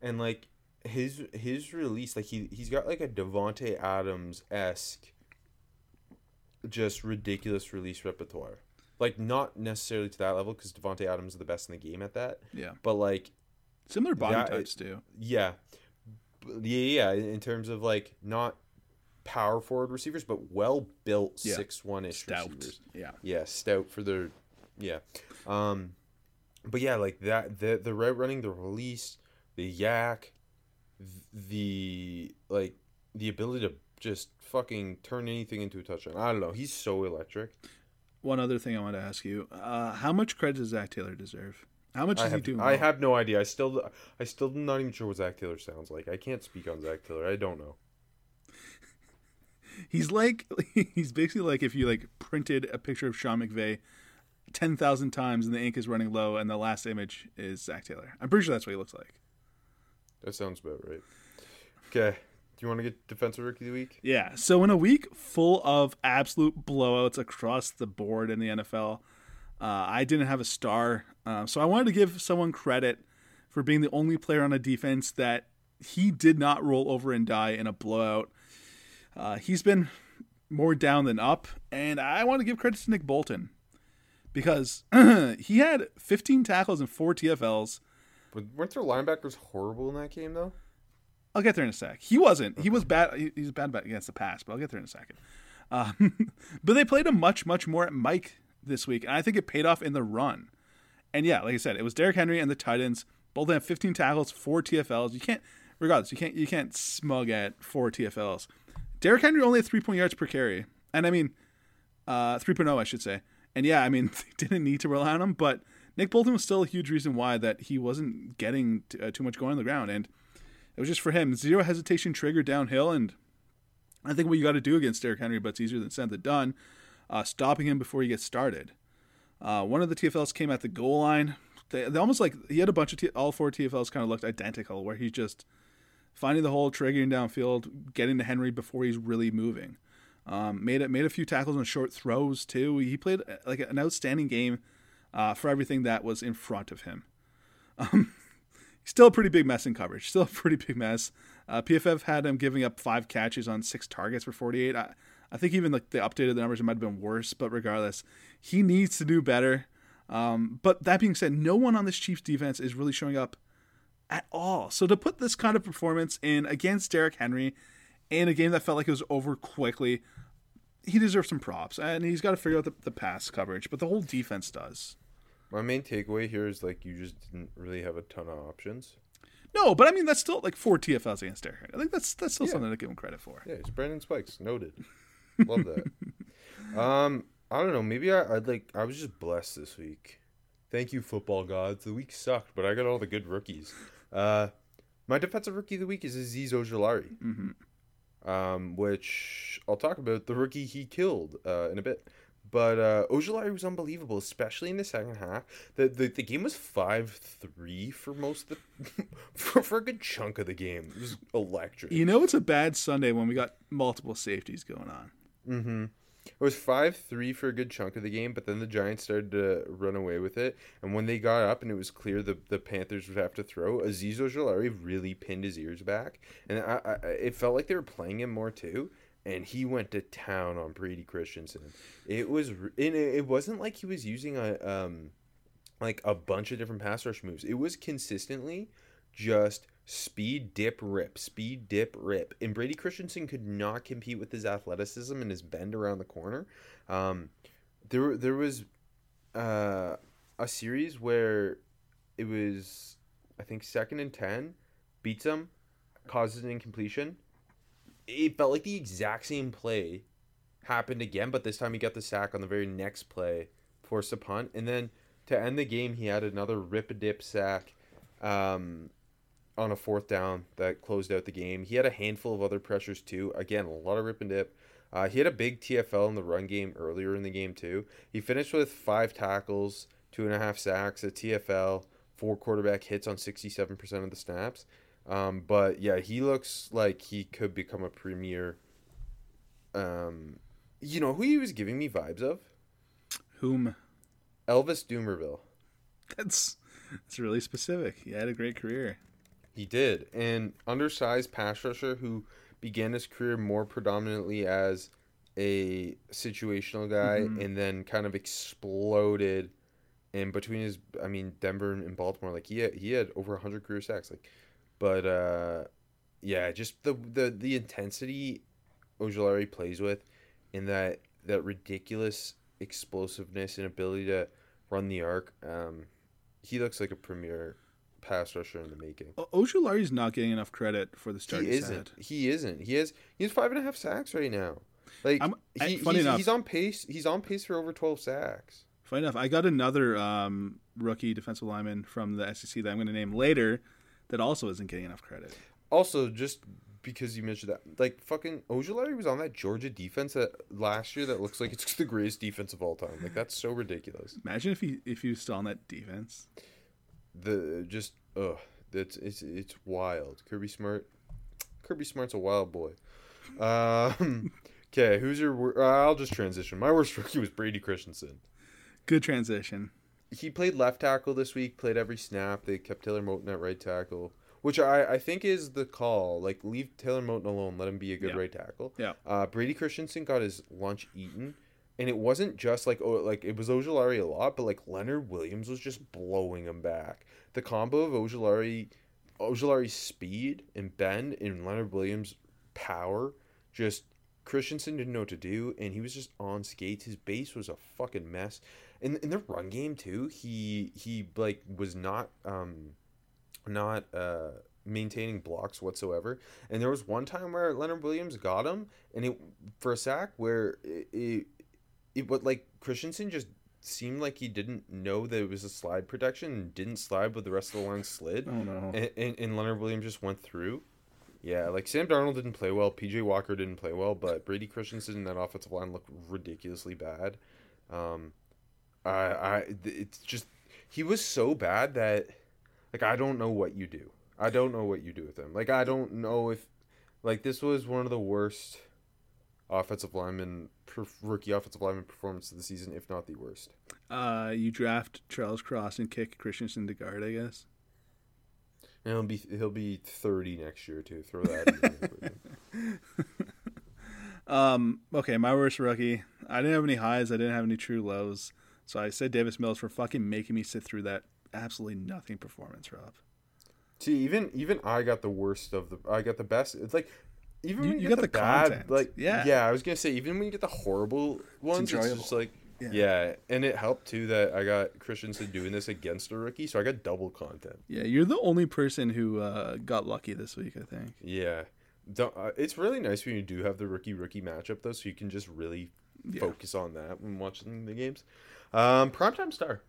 and like his his release, like he he's got like a Davante Adams esque, just ridiculous release repertoire. Like not necessarily to that level because Davante Adams is the best in the game at that, yeah. but like Similar body That- types too. yeah, yeah, yeah. In terms of like not power forward receivers, but well built Yeah. six one ish Stout. receivers Yeah. yeah stout for their yeah um but yeah like that the the route running the release the YAC the like the ability to just fucking turn anything into a touchdown i don't know he's so electric One other thing I want to ask you: uh, How much credit does Zac Taylor deserve How much I is have, he doing? I well? have no idea. I still, I still not even sure what Zac Taylor sounds like. I can't speak on Zac Taylor. I don't know. He's like he's basically like if you like printed a picture of Sean McVay ten thousand times and the ink is running low and the last image is Zac Taylor. I'm pretty sure that's what he looks like. That sounds about right. Okay. Do you want to get defensive rookie of the week? Yeah. So in a week full of absolute blowouts across the board in the NFL, uh, I didn't have a star. Uh, so I wanted to give someone credit for being the only player on a defense that he did not roll over and die in a blowout. Uh, he's been more down than up, and I want to give credit to Nick Bolton because he had 15 tackles and four TFLs. But weren't their linebackers horrible in that game though? I'll get there in a sec. He wasn't. He was bad. he- He's bad against the pass, but I'll get there in a second. Um, but they played him much, much more at Mike this week, and I think it paid off in the run. And yeah, like I said, it was Derrick Henry and the Titans. Both have 15 tackles, four TFLs. You can't, regardless, you can't you can't smug at four TFLs. Derrick Henry only had three point yards per carry, and I mean, uh, 3.0, I should say. And yeah, I mean, they didn't need to rely on him, but Nick Bolton was still a huge reason why that he wasn't getting t- uh, too much going on the ground, and it was just for him zero hesitation trigger downhill, and I think what you got to do against Derrick Henry, but it's easier than said than done, uh, stopping him before he gets started. Uh, one of the TFLs came at the goal line. They, they almost like he had a bunch of T, all four TFLs kind of looked identical, where he's just finding the hole, triggering downfield, getting to Henry before he's really moving. Um, made it made a few tackles on short throws too. He played uh, like an outstanding game uh, for everything that was in front of him. Um, still a pretty big mess in coverage. Still a pretty big mess. Uh, PFF had him giving up five catches on six targets for 48. I, I think even like they updated the numbers, it might have been worse. But regardless, he needs to do better. Um, but that being said, no one on this Chiefs defense is really showing up at all. So to put this kind of performance in against Derrick Henry in a game that felt like it was over quickly, he deserves some props, and he's got to figure out the, the pass coverage. But the whole defense does. My main takeaway here is like you just didn't really have a ton of options. No, but I mean that's still like four TFLs against Derrick. Henry. I think that's that's still Yeah. something to give him credit for. Yeah, it's Brandon Spikes. Noted. Love that. um, I don't know. Maybe I, I'd like. I was just blessed this week. Thank you, football gods. The week sucked, but I got all the good rookies. Uh, my defensive rookie of the week is Azeez Ojulari, hmm um, which I'll talk about the rookie he killed uh, in a bit. But uh, Ojulari was unbelievable, especially in the second half. The the, the game was five three for most of the for, for a good chunk of the game. It was electric. You know it's a bad Sunday when we got multiple safeties going on. Mm-hmm. It was five three for a good chunk of the game, but then the Giants started to run away with it. And when they got up and it was clear the the Panthers would have to throw, Azeez Ojulari really pinned his ears back, and I, I it felt like they were playing him more too. And he went to town on Brady Christensen. It was, and it wasn't like he was using a um, like a bunch of different pass rush moves. It was consistently just speed dip rip speed dip rip. And brady christensen could not compete with his athleticism and his bend around the corner. Um there there was uh a series where it was i think second and 10 beats him causes an incompletion. It felt like the exact same play happened again but this time he got the sack on the very next play forced a punt. And then to end the game he had another rip a dip sack. Um on a fourth down that closed out the game. He had a handful of other pressures too. Again, a lot of rip and dip. Uh, he had a big TFL in the run game earlier in the game too. He finished with five tackles, two and a half sacks, a TFL, four quarterback hits on sixty-seven percent of the snaps. Um, but yeah, he looks like he could become a premier. Um, you know who he was giving me vibes of? Whom? Elvis Dumervil. That's that's really specific. He had a great career. He did. And undersized pass rusher who began his career more predominantly as a situational guy Mhm. and then kind of exploded and between his I mean Denver and Baltimore like he had, he had over 100 career sacks like but uh yeah, just the the the intensity Ojulari plays with and that that ridiculous explosiveness and ability to run the arc um he looks like a premier pass rusher in the making. O- Ojulari's not getting enough credit for the start He isn't. had. He isn't. He has. He has five and a half sacks right now. Like I'm- he, funny he's, enough- he's on pace. He's on pace for over twelve sacks. Funny enough, I got another um, rookie defensive lineman from the SEC that I'm going to name later that also isn't getting enough credit. Also, just because you mentioned that, like fucking Ojulari was on that Georgia defense that last year that looks like it's the greatest defense of all time. Like that's so ridiculous. Imagine if he if he was still on that defense. The just ugh, that's it's it's wild. Kirby Smart, Kirby Smart's a wild boy. Um, okay, who's your? I'll just transition. My worst rookie was Brady Christensen. Good transition. he played left tackle this week, played every snap. They kept Taylor Moton at right tackle, which I, I think is the call. Like, leave Taylor Moton alone. Let him be a good Yeah. right tackle. Yeah. Uh, Brady Christensen got his lunch eaten. And it wasn't just like oh like it was Ojulari a lot, but like Leonard Williams was just blowing him back. The combo of Ojulari, Ojulari's speed and bend and Leonard Williams' power, just Christensen didn't know what to do, and he was just on skates. His base was a fucking mess. In in the run game too, he he like was not um not uh maintaining blocks whatsoever. And there was one time where Leonard Williams got him, and it for a sack where it, it what like Christensen just seemed like he didn't know that it was a slide protection and didn't slide, but the rest of the line slid Oh no. and, and, and Leonard Williams just went through. Yeah, like Sam Darnold didn't play well, PJ Walker didn't play well, but Brady Christensen and that offensive line looked ridiculously bad. Um, I, I, it's just he was so bad that, like, I don't know what you do. I don't know what you do with him. Like, I don't know if, like, this was one of the worst offensive lineman, rookie offensive lineman performance of the season, if not the worst. Uh, you draft Charles Cross and kick Christensen to guard, I guess. And he'll be he'll be thirty next year too. Throw that. in. Um, okay, my worst rookie. I didn't have any highs. I didn't have any true lows. So I said Davis Mills for fucking making me sit through that absolutely nothing performance, Rob. See, even even I got the worst of the. I got the best. It's like even You- when you, you get got the, the bad, content. like Yeah. yeah, I was gonna say even when you get the horrible ones, it's, enjoyable. just like Yeah. yeah. and it helped too that I got Christensen doing this against a rookie, so I got double content. Yeah, you're the only person who uh, got lucky this week, I think. Yeah, Don't, uh, it's really nice when you do have the rookie rookie matchup though, so you can just really Yeah. focus on that when watching the games. Um, primetime star.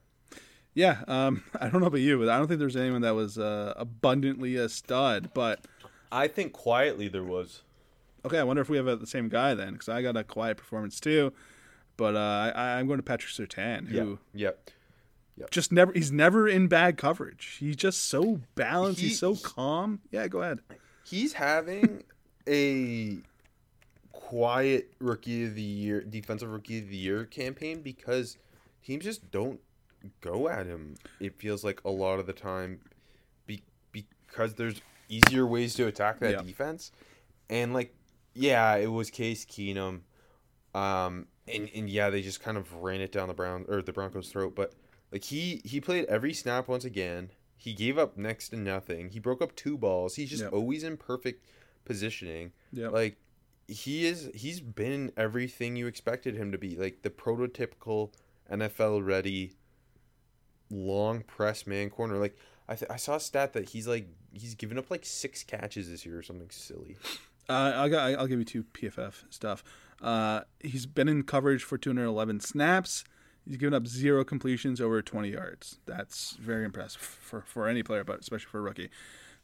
Yeah, um, I don't know about you, but I don't think there's anyone that was uh, abundantly a stud. But I think quietly there was. okay, I wonder if we have uh, the same guy then, because I got a quiet performance too. But uh, I, I'm going to Patrick Surtain, who Yeah. just never he's never in bad coverage. He's just so balanced. He- he's so calm. Yeah, go ahead. He's having a quiet rookie of the year, defensive rookie of the year campaign because teams just don't go at him. It feels like a lot of the time be, because there's easier ways to attack that Yeah. defense. And like yeah, it was Case Keenum. Um and, and yeah, they just kind of ran it down the Brown or the Broncos throat, but like he he played every snap once again. He gave up next to nothing. He broke up two balls. He's just Yep. always in perfect positioning. Yeah, Like he is he's been everything you expected him to be. Like the prototypical NFL ready long press man corner. Like I th- I saw a stat that he's like he's given up like 6 catches this year or something silly. uh, I'll, I'll give you two PFF stuff. Uh, he's been in coverage for 211 snaps. He's given up zero completions over 20 yards. That's very impressive for, for any player, but especially for a rookie.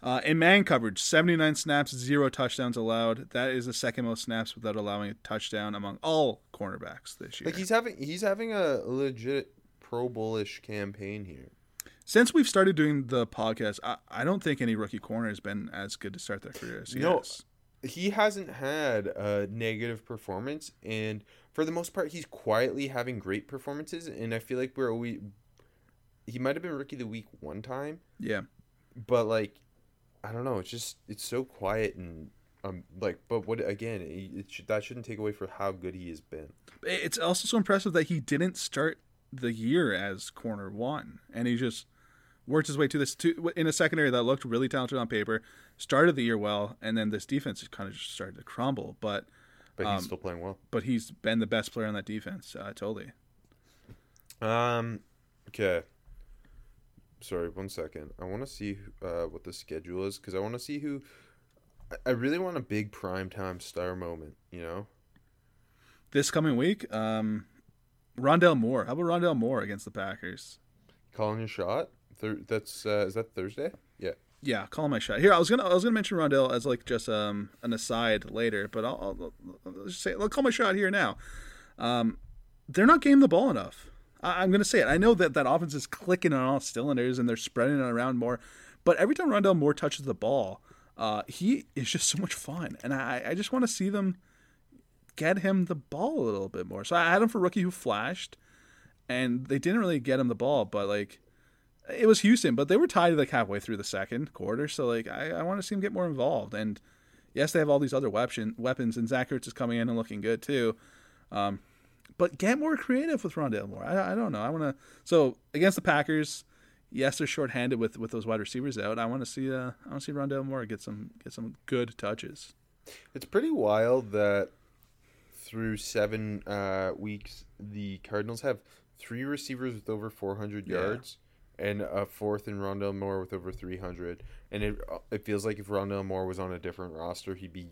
Uh, in man coverage, 79 snaps, zero touchdowns allowed. That is the second most snaps without allowing a touchdown among all cornerbacks this year. Like he's having he's having a legit pro bullish campaign here. Since we've started doing the podcast, I, I don't think any rookie corner has been as good to start their career as he No, has. he hasn't had a negative performance and for the most part he's quietly having great performances and i feel like we're always he might have been rookie of the week one time Yeah. but like i don't know it's just it's so quiet and um like but what again it, should, that shouldn't take away from how good he has been It's also so impressive that he didn't start the year as corner one, and he just worked his way to this to, in a secondary that looked really talented on paper. Started the year well, and then this defense kind of just started to crumble. But but Um, he's still playing well but he's been the best player on that defense. Uh, totally. um okay sorry one second i want to see uh what the schedule is because i want to see who I- really want a big prime time star moment, you know. This coming week, um, Rondale Moore. How about Rondale Moore against the Packers? Calling your shot. Thir- that's uh, is that Thursday? Yeah. Yeah, call my shot. Here, I was gonna I was gonna mention Rondale as like just um an aside later, but I'll, I'll, I'll just say I'll call my shot here now. Um, they're not game the ball enough. I, I'm gonna say it. I know that that offense is clicking on all cylinders and they're spreading it around more, but every time Rondale Moore touches the ball, uh, he is just so much fun, and I I just want to see them get him the ball a little bit more. So I had him for rookie who flashed, and they didn't really get him the ball, but like it was Houston, but they were tied like halfway through the second quarter. So like I, I want to see him get more involved. And yes, they have all these other weapon weapons, and Zach Ertz is coming in and looking good too. Um, but get more creative with Rondale Moore. I, I don't know. I want to. So against the Packers, yes, they're shorthanded with with those wide receivers out. I want to see uh, I want to see Rondale Moore get some get some good touches. It's pretty wild that through seven uh, weeks, the Cardinals have three receivers with over 400 Yeah. And a fourth in Rondale Moore with over 300. And it it feels like if Rondale Moore was on a different roster, he'd be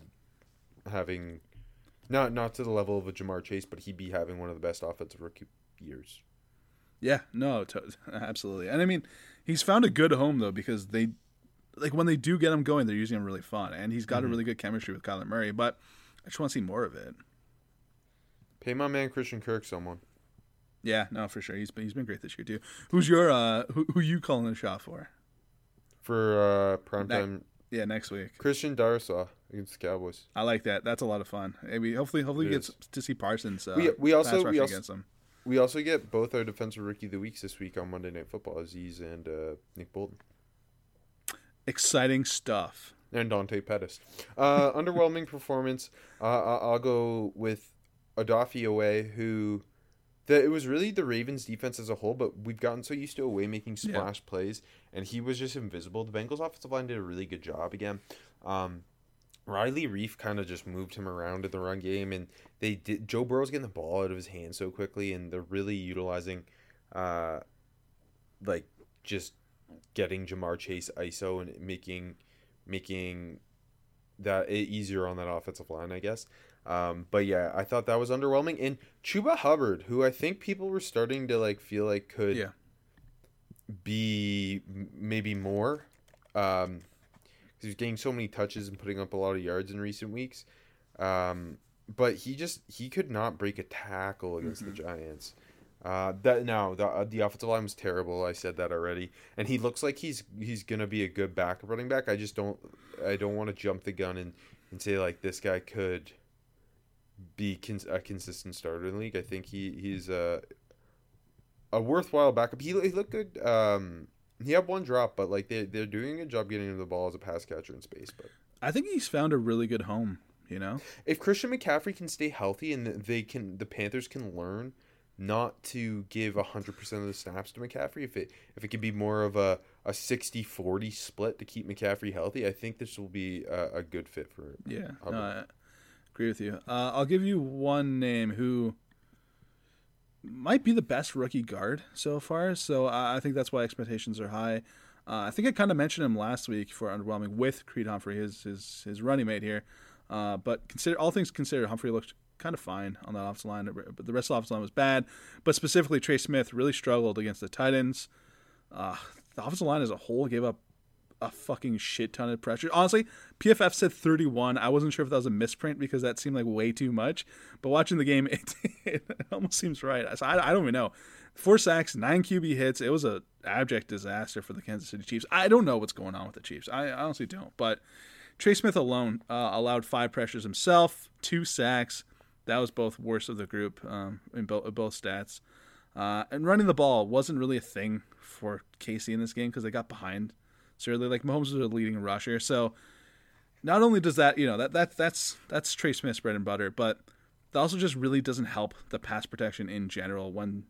having not not to the level of a Ja'Marr Chase, but he'd be having one of the best offensive rookie years. Yeah, no, to- absolutely. And I mean, he's found a good home though because they like when they do get him going, they're using him really fun, and he's got a mm-hmm. really good chemistry with Kyler Murray. But I just want to see more of it. Pay my man Christian Kirk someone. Yeah, no, for sure. He's been he's been great this year too. Who's your uh who who you calling the shot for? For uh, primetime, Yeah, next week. Christian Darrisaw against the Cowboys. I like that. That's a lot of fun. Maybe hopefully hopefully It gets is. to see Parsons. Uh, We- we also- we also-. We also get both our defensive rookie of the weeks this week on Monday Night Football, Azeez and uh, Nick Bolton. Exciting stuff. and Dante Pettis. Uh, underwhelming performance. Uh, I'll go with Odafe Oweh, who the, it was really the Ravens defense as a whole, but we've gotten so used to Oweh making Yeah. splash plays, and he was just invisible. The Bengals offensive line did a really good job again. Um, Riley Reiff kind of just moved him around in the run game, and they did. Joe Burrow's getting the ball out of his hands so quickly, and they're really utilizing, uh, like just getting Ja'Marr Chase ISO and making making that easier on that offensive line, I guess. Um, but yeah, I thought that was underwhelming. And Chuba Hubbard, who I think people were starting to like feel like could Yeah. be maybe more, um, 'cause he's getting so many touches and putting up a lot of yards in recent weeks. Um, but he just he could not break a tackle against the Giants. Uh, that no, the uh, the offensive line was terrible. I said that already, and he looks like he's he's gonna be a good backup running back. I just don't I don't want to jump the gun and, and say like this guy could be cons- a consistent starter in the league. I think he he's a a worthwhile backup. He, he looked good. Um, he had one drop, but like they they're doing a good job getting him the ball as a pass catcher in space. But I think he's found a really good home. You know. if Christian McCaffrey can stay healthy and they can the Panthers can learn not to give 100% of the snaps to McCaffrey if it if it could be more of a a 60-40 split to keep McCaffrey healthy I think this will be a, a good fit for Yeah, no, agree with you. Uh, I'll give you one name who might be the best rookie guard so far. So I I think that's why expectations are high. Uh, I think I kind of mentioned him last week for underwhelming with Creed Humphrey, his his his running mate here. Uh, but consider all things considered, Humphrey looked kind of fine on that offensive line, but the rest of the offensive line was bad. But specifically, Trey Smith really struggled against the Titans. Uh, the offensive line as a whole gave up a fucking shit ton of pressure. Honestly, PFF said 31. I wasn't sure if that was a misprint because that seemed like way too much. But watching the game, it, it almost seems right. So I, I don't even know. Four sacks, nine QB hits. It was a abject disaster for the Kansas City Chiefs. I don't know what's going on with the Chiefs. I, I honestly don't. But Trey Smith alone uh, allowed five pressures himself, two sacks. That was both worst of the group um, in both, both stats. Uh, and running the ball wasn't really a thing for Casey in this game because they got behind. Certainly, like Mahomes is a leading rusher, so not only does that, you know, that that that's that's Trey Smith's bread and butter, but that also just really doesn't help the pass protection in general when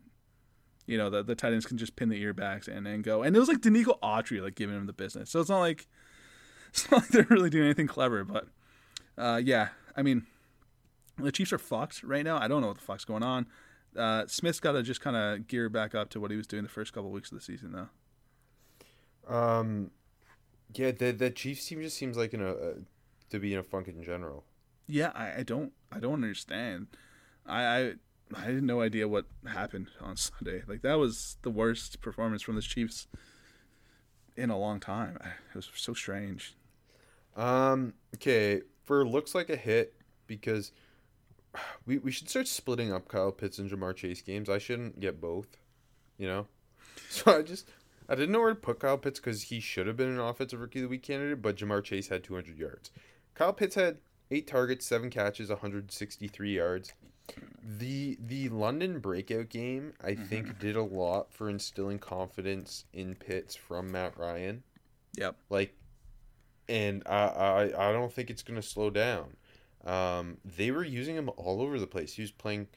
you know the the tight ends can just pin the earbacks and and go. And it was like Denico Autry like giving him the business, so it's not like it's not like they're really doing anything clever. But uh, yeah, I mean, the Chiefs are fucked right now. I don't know what the fuck's going on. Uh, Smith's got to just kind of gear back up to what he was doing the first couple weeks of the season, though. Um yeah the the Chiefs team just seems like in a uh, to be in a funk in general Yeah, I, I don't I don't understand. I, I I had no idea what happened on Sunday. Like that was the worst performance from the Chiefs in a long time. It was so strange. Um. Okay. For looks like a hit because we we should start splitting up Kyle Pitts and Ja'Marr Chase games. I shouldn't get both. You know. So I just I didn't know where to put Kyle Pitts because he should have been an offensive rookie of the week candidate, but Ja'Marr Chase had 200 yards. Kyle Pitts had eight targets, seven catches, 163 yards. The the London breakout game, I think, did a lot for instilling confidence in Pitts from Matt Ryan. Yep. Like, and I I, I don't think it's gonna slow down. Um, they were using him all over the place. He was playing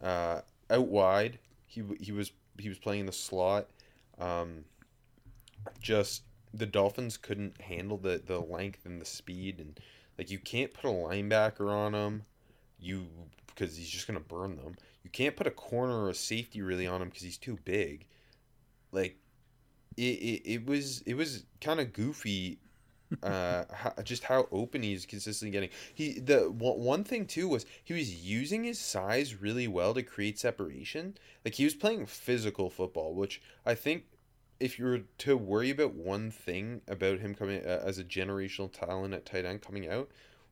uh, out wide. He he was he was playing in the slot. Um, just the Dolphins couldn't handle the the length and the speed and like you can't put a linebacker on him. You because he's just gonna burn them. You can't put a corner or a safety really on him because he's too big. Like it, it, it was it was kind of goofy uh how, just how open he's consistently getting. He the one, one thing too was he was using his size really well to create separation. Like he was playing physical football which i think if you were to worry about one thing about him coming uh, as a generational talent at tight end coming out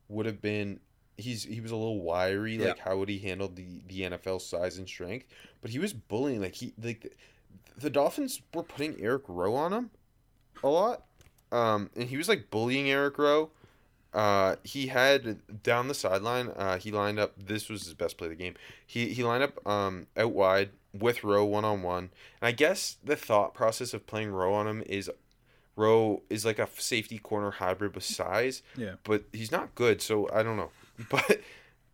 would have been he's he was a little wiry like how would he handle the the NFL size and strength? But he was bullying like he like the, the Dolphins were putting Eric Rowe on him a lot um and he was like bullying Eric Rowe uh he had down the sideline uh he lined up this was his best play of the game he he lined up um out wide with Rowe one on one and I guess the thought process of playing Rowe on him is Rowe is like a safety corner hybrid with size Yeah. but he's not good so I don't know but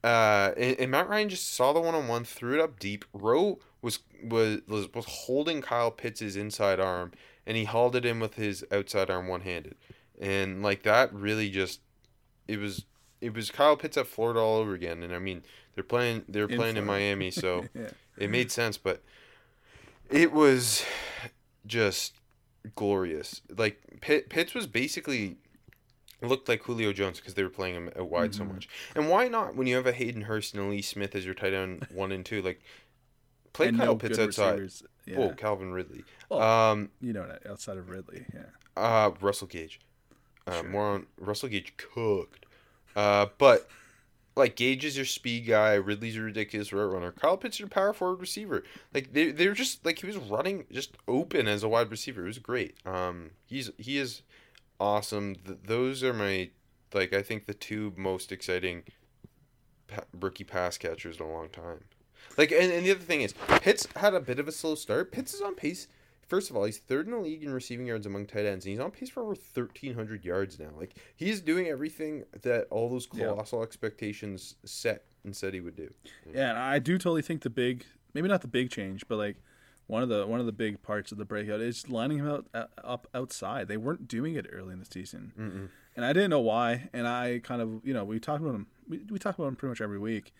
uh, and, and Matt Ryan just saw the one on one, threw it up deep. Rowe was was was was holding Kyle Pitts' inside arm, and he hauled it in with his outside arm one handed, and like that really just it was it was Kyle Pitts at Florida all over again. And I mean they're playing they're In playing in Miami, so Yeah. it made sense, but it was just glorious. Like Pitt, Pitts was basically looked like Julio Jones because they were playing him out wide so Mhm. much. And why not when you have a Hayden Hurst and a Lee Smith as your tight end one and two? Like play And Kyle no Pitts outside. receivers. Yeah. Oh, Calvin Ridley. Well, Um, you know, outside of Ridley. Yeah. uh, Russell Gage. Uh, Sure. More on Russell Gage cooked. Uh, but like Gage is your speed guy. Ridley's a ridiculous route runner. Kyle Pitts is your power forward receiver. Like they they're just like he was running just open as a wide receiver. It was great. Um, he's he is awesome. Th- those are my like I think the two most exciting pa- rookie pass catchers in a long time. Like and, and the other thing is Pitts had a bit of a slow start. Pitts is on pace. First of all, he's third in the league in receiving yards among tight ends, and he's on pace for over thirteen hundred yards now. Like he's doing everything that all those Yeah. colossal expectations set and said he would do. Yeah, and I do totally think the big, maybe not the big change, but like one of the one of the big parts of the breakout is lining him out uh, up outside. They weren't doing it early in the season, Mm-mm. and I didn't know why. And I kind of, you know, we talked about him. We, we talk about him pretty much every week,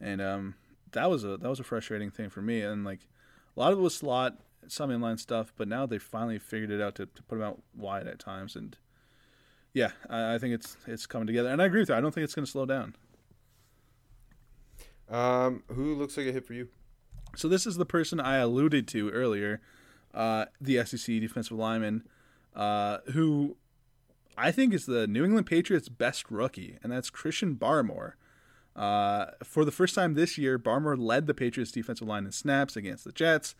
and um, that was a that was a frustrating thing for me. And like a lot of it was slot, some inline stuff, but now they finally figured it out to, to put them out wide at times. And yeah, I, I think it's it's coming together. And I agree with you. I don't think it's going to slow down. Um, who looks like a hit for you? So this is the person I alluded to earlier, uh, the SEC defensive lineman, uh, who I think is the New England Patriots' best rookie, and that's Christian Barmore. Uh, for the first time this year, Barmore led the Patriots' defensive line in snaps against the Jets.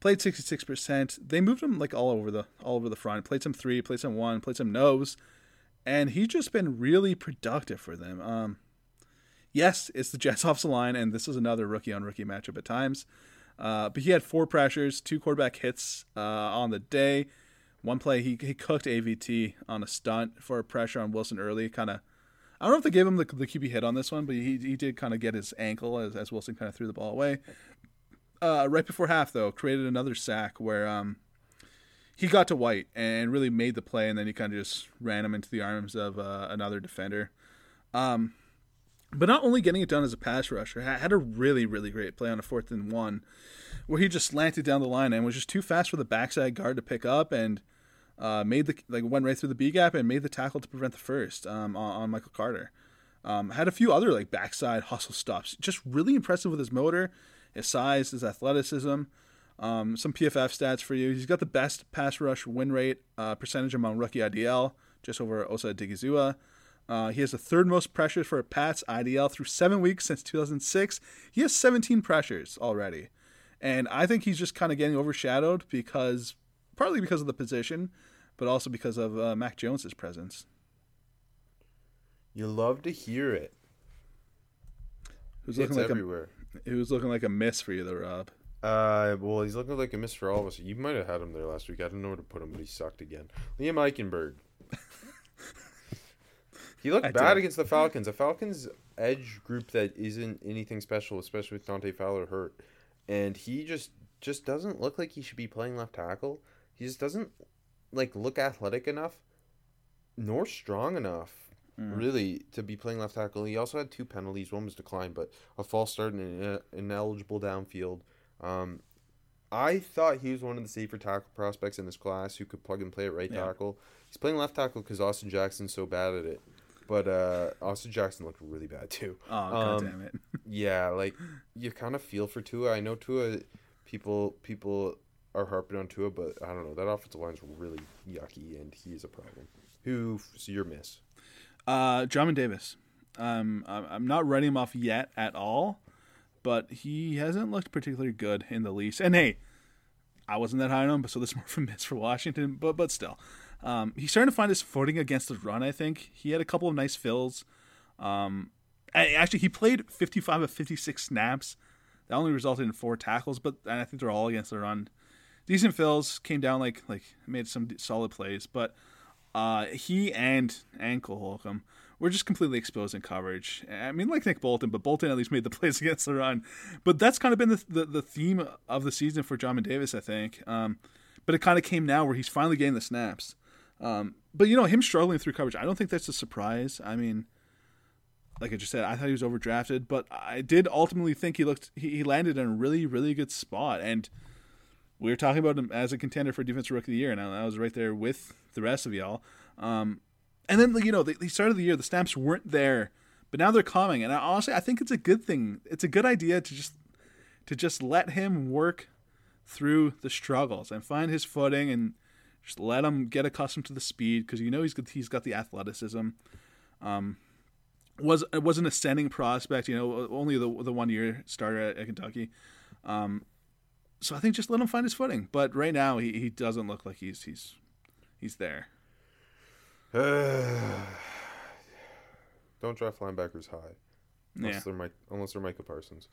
Played sixty six percent. They moved him like all over the all over the front. Played some three, played some one, played some nose, and he's just been really productive for them. Um, yes, it's the Jets offensive line, and this is another rookie on rookie matchup at times. Uh, but he had four pressures, two quarterback hits uh, on the day. One play, he, he cooked AVT on a stunt for a pressure on Wilson early. Kind of, I don't know if they gave him the, the QB hit on this one, but he, he did kind of get his ankle as, as Wilson kind of threw the ball away. Uh, right before half, though, created another sack where um, he got to White and really made the play, and then he kind of just ran him into the arms of uh, another defender. Um, but not only getting it done as a pass rusher, had a really, really great play on a fourth and one, where he just slanted down the line and was just too fast for the backside guard to pick up, and uh, made the like went right through the B gap and made the tackle to prevent the first um, on, on Michael Carter. Um, had a few other like backside hustle stops, just really impressive with his motor his size, his athleticism. Um, some PFF stats for you. He's got the best pass rush win rate uh, percentage among rookie IDL, just over Osa Odighizuwa. Uh, he has the third most pressures for a Pats IDL through seven weeks since 2006. He has 17 pressures already. And I think he's just kind of getting overshadowed because, partly because of the position, but also because of uh, Mac Jones's presence. You love to hear it. Who's It's looking like everywhere. a who's looking like a miss for you, though, Rob? Uh, well, he's looking like a miss for all of us. You might have had him there last week. I don't know where to put him, but he sucked again. Liam Eichenberg. he looked I bad did. against the Falcons. A Falcons edge group that isn't anything special, especially with Dante Fowler hurt, and he just just doesn't look like he should be playing left tackle. He just doesn't like look athletic enough, nor strong enough. Really, to be playing left tackle, he also had two penalties. One was declined, but a false start and an ineligible downfield. Um, I thought he was one of the safer tackle prospects in this class who could plug and play at right Yeah. tackle. He's playing left tackle because Austin Jackson's so bad at it. But uh, Austin Jackson looked really bad too. Oh, god Um, damn it. Yeah, like you kind of feel for Tua. I know Tua, people people are harping on Tua, but I don't know. That offensive line's really yucky, and he's a problem. Who? So your miss? Uh, Drummond Davis. Um, I'm not writing him off yet at all, but he hasn't looked particularly good in the least. And hey, I wasn't that high on him, but so this is more of a miss for Washington. But but still, um, he's starting to find his footing against the run. I think he had a couple of nice fills. Um, actually, he played 55 of 56 snaps. That only resulted in four tackles, but I think they're all against the run. Decent fills came down like like made some solid plays, but uh, he and and Cole Holcomb were just completely exposed in coverage. I mean, like Nick Bolton, but Bolton at least made the plays against the run. But that's kind of been the the, the theme of the season for Jamin Davis, I think. Um, but it kind of came now where he's finally getting the snaps. Um, but you know, him struggling through coverage, I don't think that's a surprise. I mean, like I just said, I thought he was overdrafted, but I did ultimately think he looked he, he landed in a really really good spot and. We were talking about him as a contender for defensive rookie of the year, and I, was right there with the rest of y'all. Um, and then you know, the, the start of the year, the snaps weren't there, but now they're coming, and I, honestly, I think it's a good thing. It's a good idea to just to just let him work through the struggles and find his footing, and just let him get accustomed to the speed because you know he's got, he's got the athleticism. Um, was was an ascending prospect, you know, only the the one year starter at, at Kentucky. Um, so I think just let him find his footing. But right now, he, he doesn't look like he's he's he's there. Don't draft linebackers high. Unless Yeah. they're Mike, unless they're Micah Parsons,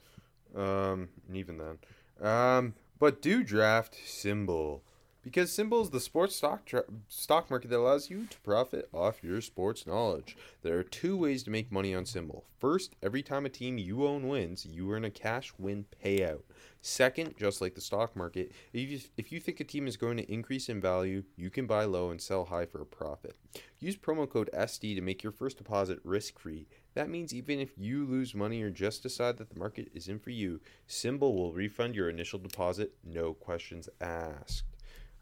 um, and even then, um, but do draft SimBull because SimBull is the sports stock stock market that allows you to profit off your sports knowledge. There are two ways to make money on SimBull. First, every time a team you own wins, you earn a cash win payout. Second, just like the stock market, if you, if you think a team is going to increase in value, you can buy low and sell high for a profit. Use promo code SD to make your first deposit risk free. That means even if you lose money or just decide that the market isn't for you, SimBull will refund your initial deposit, no questions asked.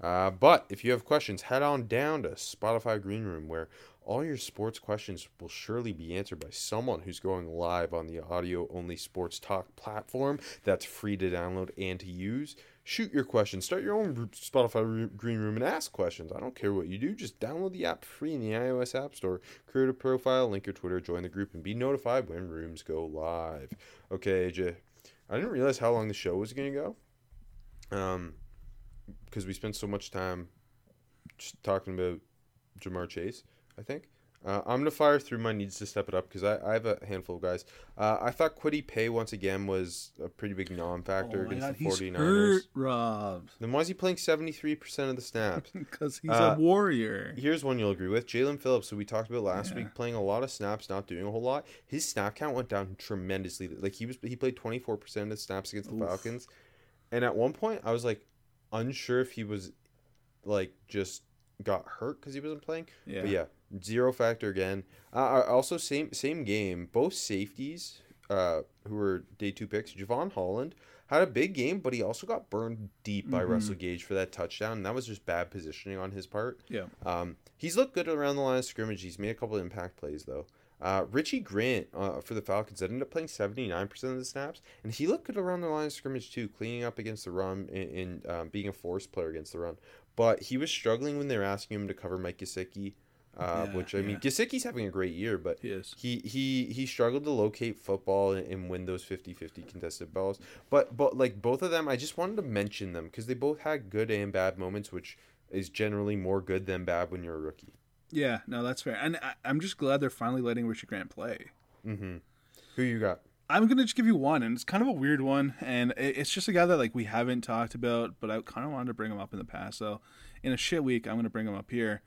Uh, but if you have questions, head on down to Spotify Green Room, where all your sports questions will surely be answered by someone who's going live on the audio only sports talk platform that's free to download and to use. Shoot your questions, start your own Spotify Green Room, and ask questions. I don't care what you do, just download the app free in the iOS App Store, create a profile, link your Twitter, join the group, and be notified when rooms go live. Okay, AJ, I didn't realize how long the show was going to go. Um, because we spent so much time just talking about Ja'Marr Chase, I think. Uh, I'm going to fire through my needs to step it up because I, I have a handful of guys. Uh, I thought Kwity Paye once again was a pretty big non factor Oh against God, the he's 49ers. hurt, Rob, Then why is he playing 73% of the snaps? because he's Uh, a warrior. Here's one you'll agree with. Jaelan Phillips, who we talked about last Yeah. week, playing a lot of snaps, not doing a whole lot. His snap count went down tremendously. Like he was he played 24% of the snaps against the Oof. Falcons. And at one point I was like unsure if he was like just got hurt because he wasn't playing. Yeah. But yeah, zero factor again. Uh, also same same game. Both safeties uh, who were day two picks. Jevon Holland had a big game, but he also got burned deep by Mhm. Russell Gage for that touchdown. And that was just bad positioning on his part. Yeah. Um, he's looked good around the line of scrimmage. He's made a couple of impact plays though. Uh, Richie Grant uh, for the Falcons ended up playing 79% of the snaps, and he looked good around the line of scrimmage too, cleaning up against the run and, and um, being a force player against the run. But he was struggling when they were asking him to cover Mike Gesicki, uh, Yeah, which I mean, yeah. Gesicki's having a great year, but He he he he struggled to locate football and, and win those 50-50 contested balls. But but like both of them, I just wanted to mention them because they both had good and bad moments, which is generally more good than bad when you're a rookie. Yeah, no, that's fair. And I, I'm just glad they're finally letting Richard Grant play. Mm-hmm. Who you got? I'm gonna just give you one, and it's kind of a weird one, and it- it's just a guy that like we haven't talked about, but I kind of wanted to bring him up in the past. So, in a shit week, I'm gonna bring him up here.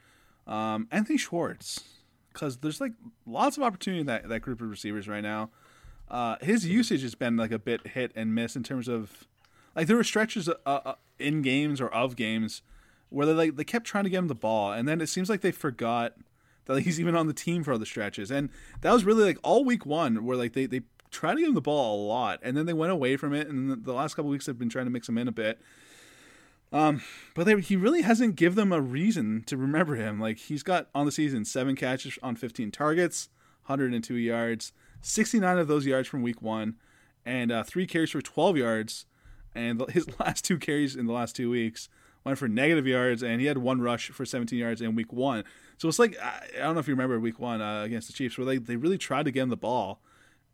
Um, Anthony Schwartz, because there's like lots of opportunity in that that group of receivers right now. Uh, his usage has been like a bit hit and miss in terms of like there were stretches uh, uh, in games or of games where they like they kept trying to get him the ball, and then it seems like they forgot that like, he's even on the team for other stretches, and that was really like all week one where like they they tried to give him the ball a lot, and then they went away from it, and the- last couple weeks they've been trying to mix him in a bit. Um, but they, he really hasn't give them a reason to remember him. Like he's got on the season seven catches on 15 targets, 102 yards, 69 of those yards from week one, and uh, three carries for 12 yards. And his last two carries in the last two weeks went for negative yards, and he had one rush for 17 yards in week one. So it's like I I don't know if you remember week one uh, against the Chiefs, where they they really tried to get him the ball,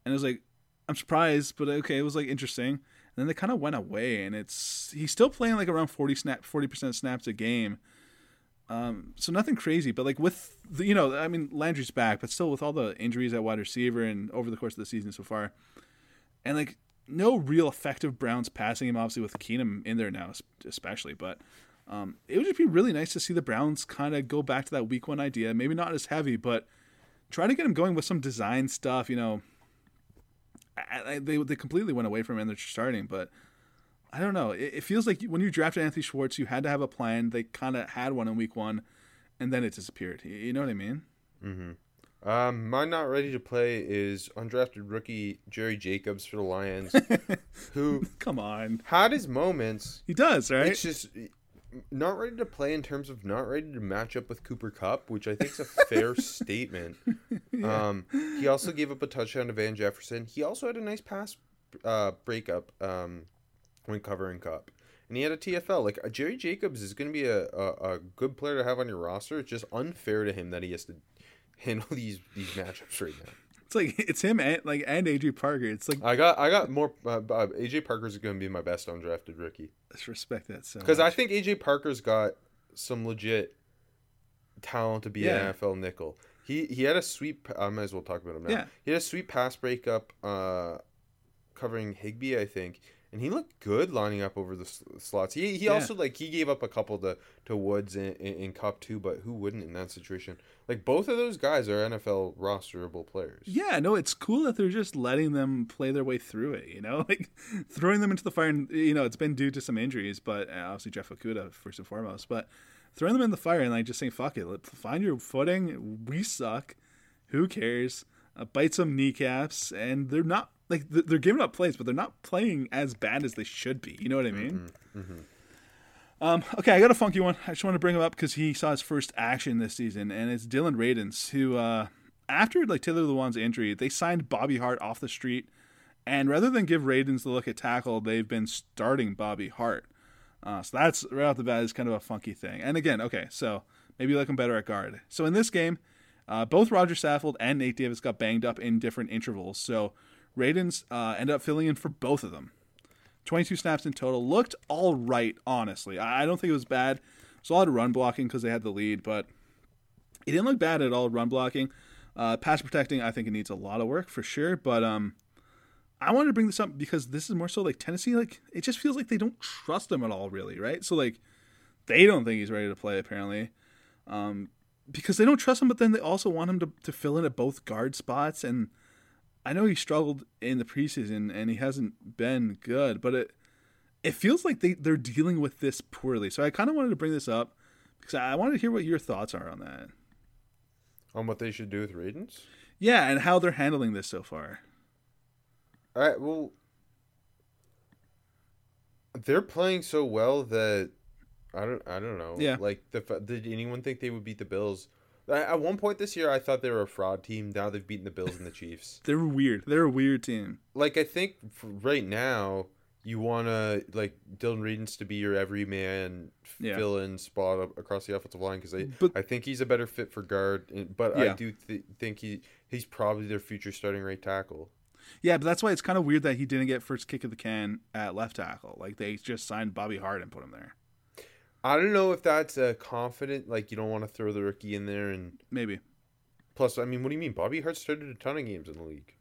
and it was like I'm surprised, but okay, it was like interesting. And then they kind of went away, and it's he's still playing like around 40 snap 40 percent snaps a game. Um, so nothing crazy, but like with the, you know, I mean Landry's back, but still with all the injuries at wide receiver and over the course of the season so far, and like no real effective Browns passing him, obviously with Keenum in there now, especially. But um, it would just be really nice to see the Browns kind of go back to that week one idea, maybe not as heavy, but try to get him going with some design stuff. You know, I, I, they they completely went away from it and They're starting, but I don't know. It, it feels like when you drafted Anthony Schwartz, you had to have a plan. They kind of had one in week one, and then it disappeared. You, you know what I mean? Um, my not ready to play is undrafted rookie Jerry Jacobs for the Lions, who Come on, had his moments. he does right. It's just not ready to play in terms of not ready to match up with Cooper Kupp, which I think is a fair statement. Um, he also gave up a touchdown to Van Jefferson. He also had a nice pass uh, breakup um, when covering Kupp. And he had a TFL. Like uh, Jerry Jacobs is going to be a, a, a good player to have on your roster. It's just unfair to him that he has to handle these these matchups right now. It's like it's him and like and AJ Parker. It's like I got I got more. Uh, uh, AJ Parker's going to be my best undrafted rookie. let's respect that so. Because I think AJ Parker's got some legit talent to be Yeah. an NFL nickel. He he had a sweet. I might as well talk about him now. Yeah. He had a sweet pass breakup, uh, covering Higbee, I think, and he looked good lining up over the slots. He he Yeah. also like he gave up a couple to to Woods in, in, in Kupp too, but who wouldn't in that situation? Like both of those guys are NFL rosterable players. Yeah, no, it's cool that they're just letting them play their way through it. You know, like throwing them into the fire. And you know, it's been due to some injuries, but uh, obviously Jeff Okudah first and foremost. But throwing them in the fire and like just saying, "Fuck it, let find your footing." We suck. Who cares? Uh, bite some kneecaps, and they're not like they're giving up plays, but they're not playing as bad as they should be. You know what I mean? Um, okay, I got a funky one. I just want to bring him up because he saw his first action this season, and it's Dillon Radunz, who, uh, after like Taylor Lewan's injury, they signed Bobby Hart off the street, and rather than give Radunz the look at tackle, they've been starting Bobby Hart. Uh, so that's right off the bat is kind of a funky thing. And again, okay, so maybe you like him better at guard. So in this game, uh, both Roger Saffold and Nate Davis got banged up in different intervals. So Radunz uh, ended up filling in for both of them. 22 snaps in total. Looked all right, honestly. I I don't think it was bad. There's a lot of run blocking because they had the lead, but it didn't look bad at all, run blocking. Uh, pass protecting, I think it needs a lot of work for sure, but um, I wanted to bring this up because this is more so like Tennessee, like, it just feels like they don't trust him at all, really, right? So, like, they don't think he's ready to play, apparently. Um, because they don't trust him, but then they also want him to, to fill in at both guard spots. And I know he struggled in the preseason and he hasn't been good, but it it feels like they, they're dealing with this poorly. So I kind of wanted to bring this up because I wanted to hear what your thoughts are on that. On what they should do with Radunz. Yeah, and how they're handling this so far. All right. Well, they're playing so well that I don't. I don't know. Yeah. Like the did anyone think they would beat the Bills? At one point this year, I thought they were a fraud team. Now they've beaten the Bills and the Chiefs. They're weird. They're a weird team. Like I think right now, you want to like Dillon Radunz to be your everyman Yeah. fill in spot up across the offensive line because I But- I think he's a better fit for guard. But I do th- think he he's probably their future starting right tackle. Yeah, but that's why it's kind of weird that he didn't get first kick of the can at left tackle. Like they just signed Bobby Hart and put him there. I don't know if that's a confident like you don't want to throw the rookie in there and Maybe plus I mean what do you mean Bobby Hart started a ton of games in the league.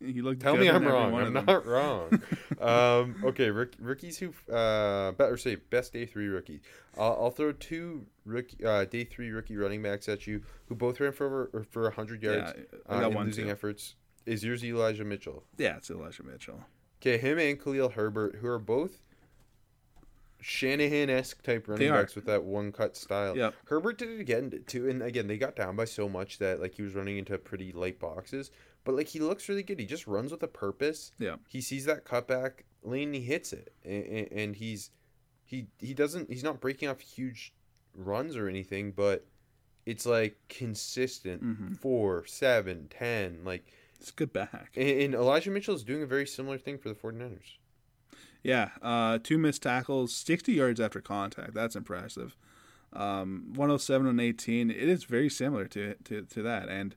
he looked. Tell me I'm wrong. I'm not wrong. um, okay, rook, rookies who uh, better say best day three rookie. I'll, I'll throw two rookie uh, day three rookie running backs at you who both ran for over or for hundred yards Yeah, uh, in losing too. efforts. Is yours Elijah Mitchell? Yeah, it's Elijah Mitchell. Okay, him and Khalil Herbert, who are both Shanahan esque type running backs with that one cut style. Yeah. Herbert did it again too, and again they got down by so much that like he was running into pretty light boxes, but like he looks really good. He just runs with a purpose. Yeah. He sees that cutback lane, and he hits it, and, and he's he he doesn't he's not breaking off huge runs or anything, but it's like consistent Mhm. four, seven, ten, like. It's a good back. And, and Elijah Mitchell is doing a very similar thing for the 49ers. Yeah, uh, two missed tackles, 60 yards after contact. That's impressive. Um, 107 and 18. It is very similar to, to, to that. And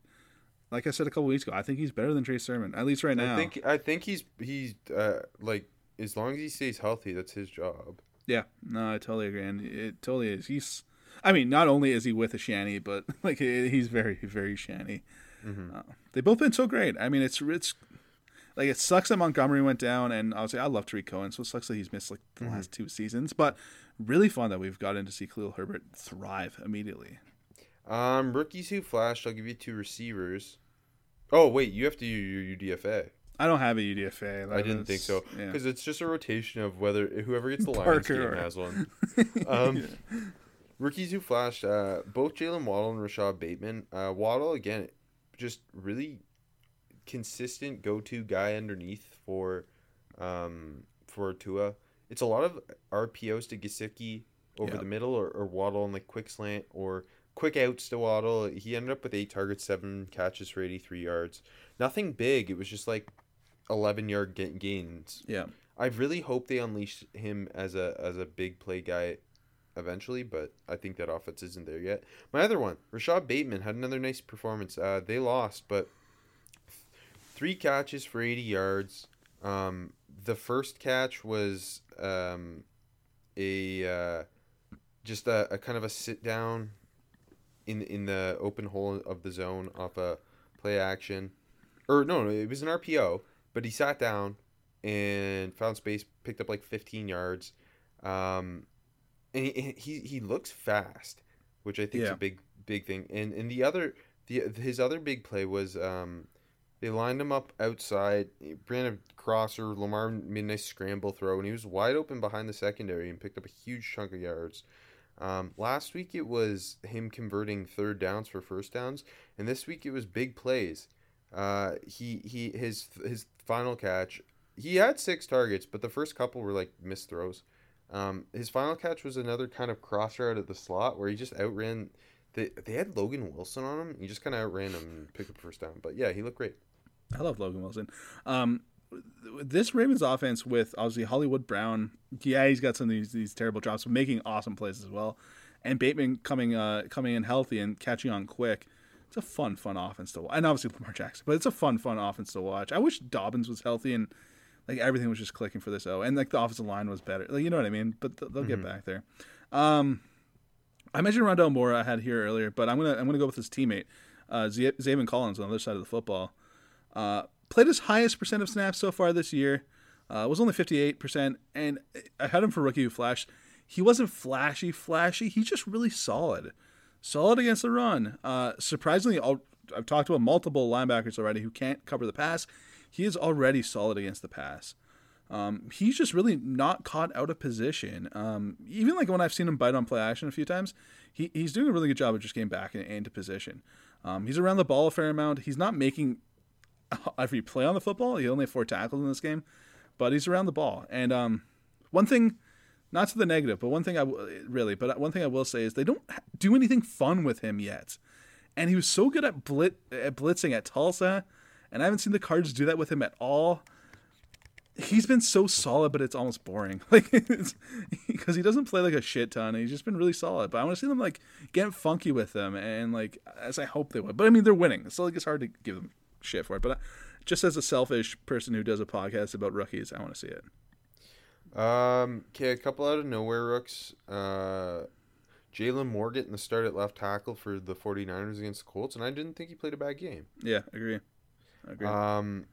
like I said a couple weeks ago, I think he's better than Trey Sermon, at least right now. I think I think he's he's uh, like as long as he stays healthy, that's his job. Yeah, no, I totally agree. And it totally is. He's, I mean, not only is he with a shanty, but like he's very, very shanty. Mm-hmm. Uh, they've both been so great. I mean, it's it's like it sucks that Montgomery went down, and obviously I love Tarik Cohen, so it sucks that he's missed like the Mm-hmm. last two seasons. But really fun that we've gotten to see Khalil Herbert thrive immediately. Um, rookies who flashed. I'll give you two receivers. Oh wait, you have to do your UDFA. I don't have a UDFA. I didn't was- think so Yeah. because it's just a rotation of whether whoever gets the Lions Parker game has one. Um, Rookies who flashed. Uh, both Jaylen Waddle and Rashod Bateman. Uh, Waddle again, just really consistent go-to guy underneath for um, for Tua. It's a lot of RPOs to Gesicki over Yeah. the middle, or, or Waddle on like quick slant, or quick outs to Waddle. He ended up with eight targets, seven catches for eighty-three yards. Nothing big. It was just like eleven yard ga- gains. Yeah. I really hope they unleash him as a as a big play guy eventually, but I think that offense isn't there yet. My other one, Rashod Bateman had another nice performance. Uh, they lost, but three catches for 80 yards. Um, the first catch was um, a uh, just a, a kind of a sit down in in the open hole of the zone off a play action, or no, no, it was an RPO, but he sat down and found space, picked up like 15 yards. Um, and he, he he looks fast, which I think is a big big thing. And and the other the his other big play was um, they lined him up outside, a crosser. Lamar made a nice scramble throw, and he was wide open behind the secondary and picked up a huge chunk of yards. Um, last week it was him converting third downs for first downs, and this week it was big plays. Uh, he he his his final catch. He had six targets, but the first couple were like missed throws. Um, his final catch was another kind of cross route at the slot where he just outran. They, they had Logan Wilson on him. He just kind of outran him and picked up first down. But yeah, he looked great. I love Logan Wilson. Um, this Ravens offense with obviously Hollywood Brown, yeah, he's got some of these, these terrible drops, but making awesome plays as well. And Bateman coming uh, coming in healthy and catching on quick. It's a fun, fun offense to watch. And obviously Lamar Jackson, but it's a fun, fun offense to watch. I wish Dobbins was healthy and like everything was just clicking for this O, and like the offensive line was better. Like you know what I mean? But th- they'll get back there. Um, I mentioned Rondale Moore I had here earlier, but I'm gonna I'm gonna go with his teammate, uh, Z- Zaven Collins on the other side of the football. Uh, played his highest percent of snaps so far this year. Uh, was only 58%, and I had him for rookie who flashed. He wasn't flashy, flashy. He's just really solid. Solid against the run. Uh, surprisingly, I'll, I've talked about multiple linebackers already who can't cover the pass. He is already solid against the pass. Um, he's just really not caught out of position. Um, even like when I've seen him bite on play action a few times, he, he's doing a really good job of just getting back in, into position. Um, he's around the ball a fair amount. He's not making every play on the football. He only had four tackles in this game, but he's around the ball. And um, one thing not to the negative, but one thing I w- really, but one thing I will say is they don't do anything fun with him yet. And he was so good at blit at blitzing at Tulsa, and I haven't seen the Cards do that with him at all. He's been so solid, but it's almost boring. Like because he doesn't play like a shit ton. he's just been really solid. But I want to see them like get funky with them, and like as I hope they would. But I mean, they're winning, so like it's hard to give them shit for it. But just as a selfish person who does a podcast about rookies, I want to see it. Um, okay, a couple out of nowhere rooks. Uh, Jaylon Moore getting the start at left tackle for the 49ers against the Colts, and I didn't think he played a bad game. Yeah, agree. agree. Um,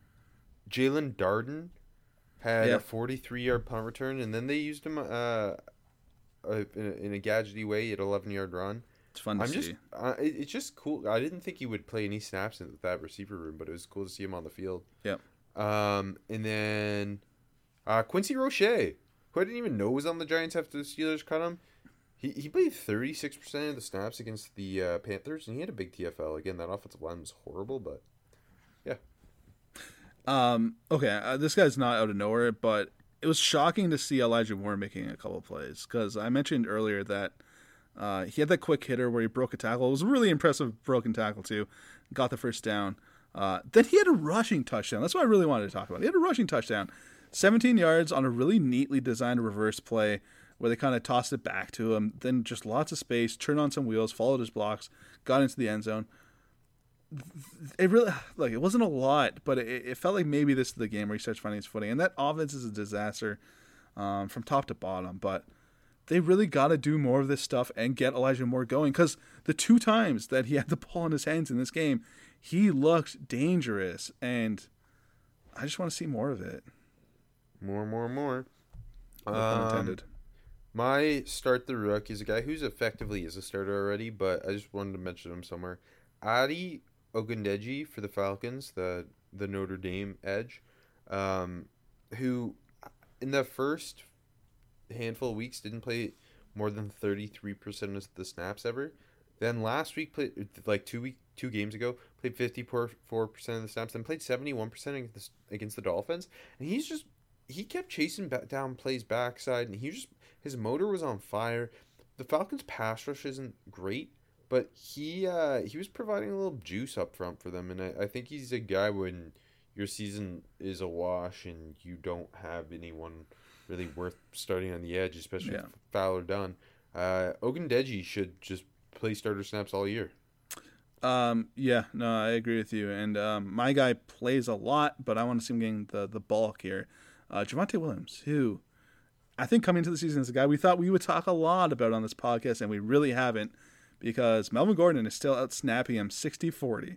Jaelon Darden had Yeah. a 43 yard punt return, and then they used him uh, uh in, a, in a gadgety way. at 11 yard run. It's fun to I'm see. just, uh, it, it's just cool. I didn't think he would play any snaps in that receiver room, but it was cool to see him on the field. Yep. Um, and then uh, Quincy Roche, who I didn't even know was on the Giants after the Steelers cut him. He, he played 36% of the snaps against the uh, Panthers, and he had a big TFL. Again, that offensive line was horrible, but yeah. Um, okay, uh, this guy's not out of nowhere, but it was shocking to see Elijah Moore making a couple plays because I mentioned earlier that uh, he had that quick hitter where he broke a tackle. It was a really impressive broken tackle too. Got the first down. Uh, then he had a rushing touchdown. That's what I really wanted to talk about. He had a rushing touchdown, 17 yards on a really neatly designed reverse play where they kind of tossed it back to him. Then just lots of space, turned on some wheels, followed his blocks, got into the end zone it really like it wasn't a lot, but it, it, felt like maybe this is the game where he starts finding his footing. And that offense is a disaster um, from top to bottom. But they really got to do more of this stuff and get Elijah Moore going because the two times that he had the ball in his hands in this game, he looked dangerous, and I just want to see more of it. More, more, more. No pun intended. Um, my start the rook is a guy who's effectively is a starter already, but I just wanted to mention him somewhere. Ade Ogundeji for the Falcons, the the Notre Dame edge, um, who in the first handful of weeks didn't play more than thirty three percent of the snaps ever. Then last week played like two week two games ago played fifty four percent of the snaps. Then played seventy one percent against the, against the Dolphins, and he's just he kept chasing down plays backside, and he just his motor was on fire. The Falcons pass rush isn't great, but he uh, he was providing a little juice up front for them, and I, I think he's a guy when your season is a wash and you don't have anyone really worth starting on the edge, especially Yeah. if Fowler done. Uh, Ogundeji should just play starter snaps all year. Um, yeah, no, I agree with you. And um, my guy plays a lot, but I want to see him getting the the bulk here. Uh, Javonte Williams, who I think coming into the season is a guy we thought we would talk a lot about on this podcast, and we really haven't because Melvin Gordon is still out snapping him 60 40.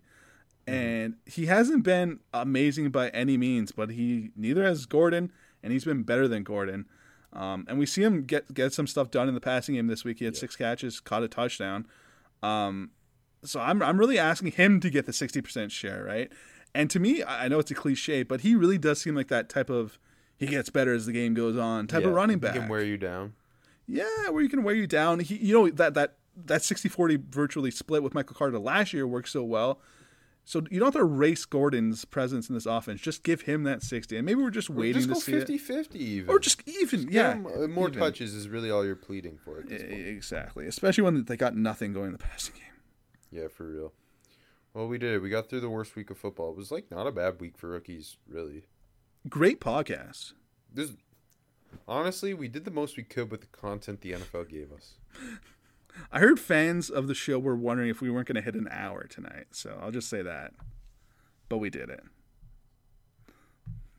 And he hasn't been amazing by any means, but he neither has Gordon, and he's been better than Gordon. Um, and we see him get get some stuff done in the passing game this week. He had six catches, caught a touchdown. Um, so I'm I'm really asking him to get the 60% share, right? And to me, I know it's a cliche, but he really does seem like that type of he gets better as the game goes on type of Yeah, running he back. can wear you down. Yeah, where you can wear you down. He, you know that that that 60-40 virtually split with Michael Carter last year worked so well. So you don't have to erase Gordon's presence in this offense. Just give him that 60. And maybe we're just waiting just to see 50 it. 50 even. Or just even, Give yeah. him, uh, more even. touches is really all you're pleading for at this point. Exactly. Especially when they got nothing going in the passing game. Yeah, for real. Well, we did. We got through the worst week of football. It was like not a bad week for rookies, really. Great podcast. This, honestly, we did the most we could with the content the NFL gave us. I heard fans of the show were wondering if we weren't going to hit an hour tonight. So I'll just say that. But we did it.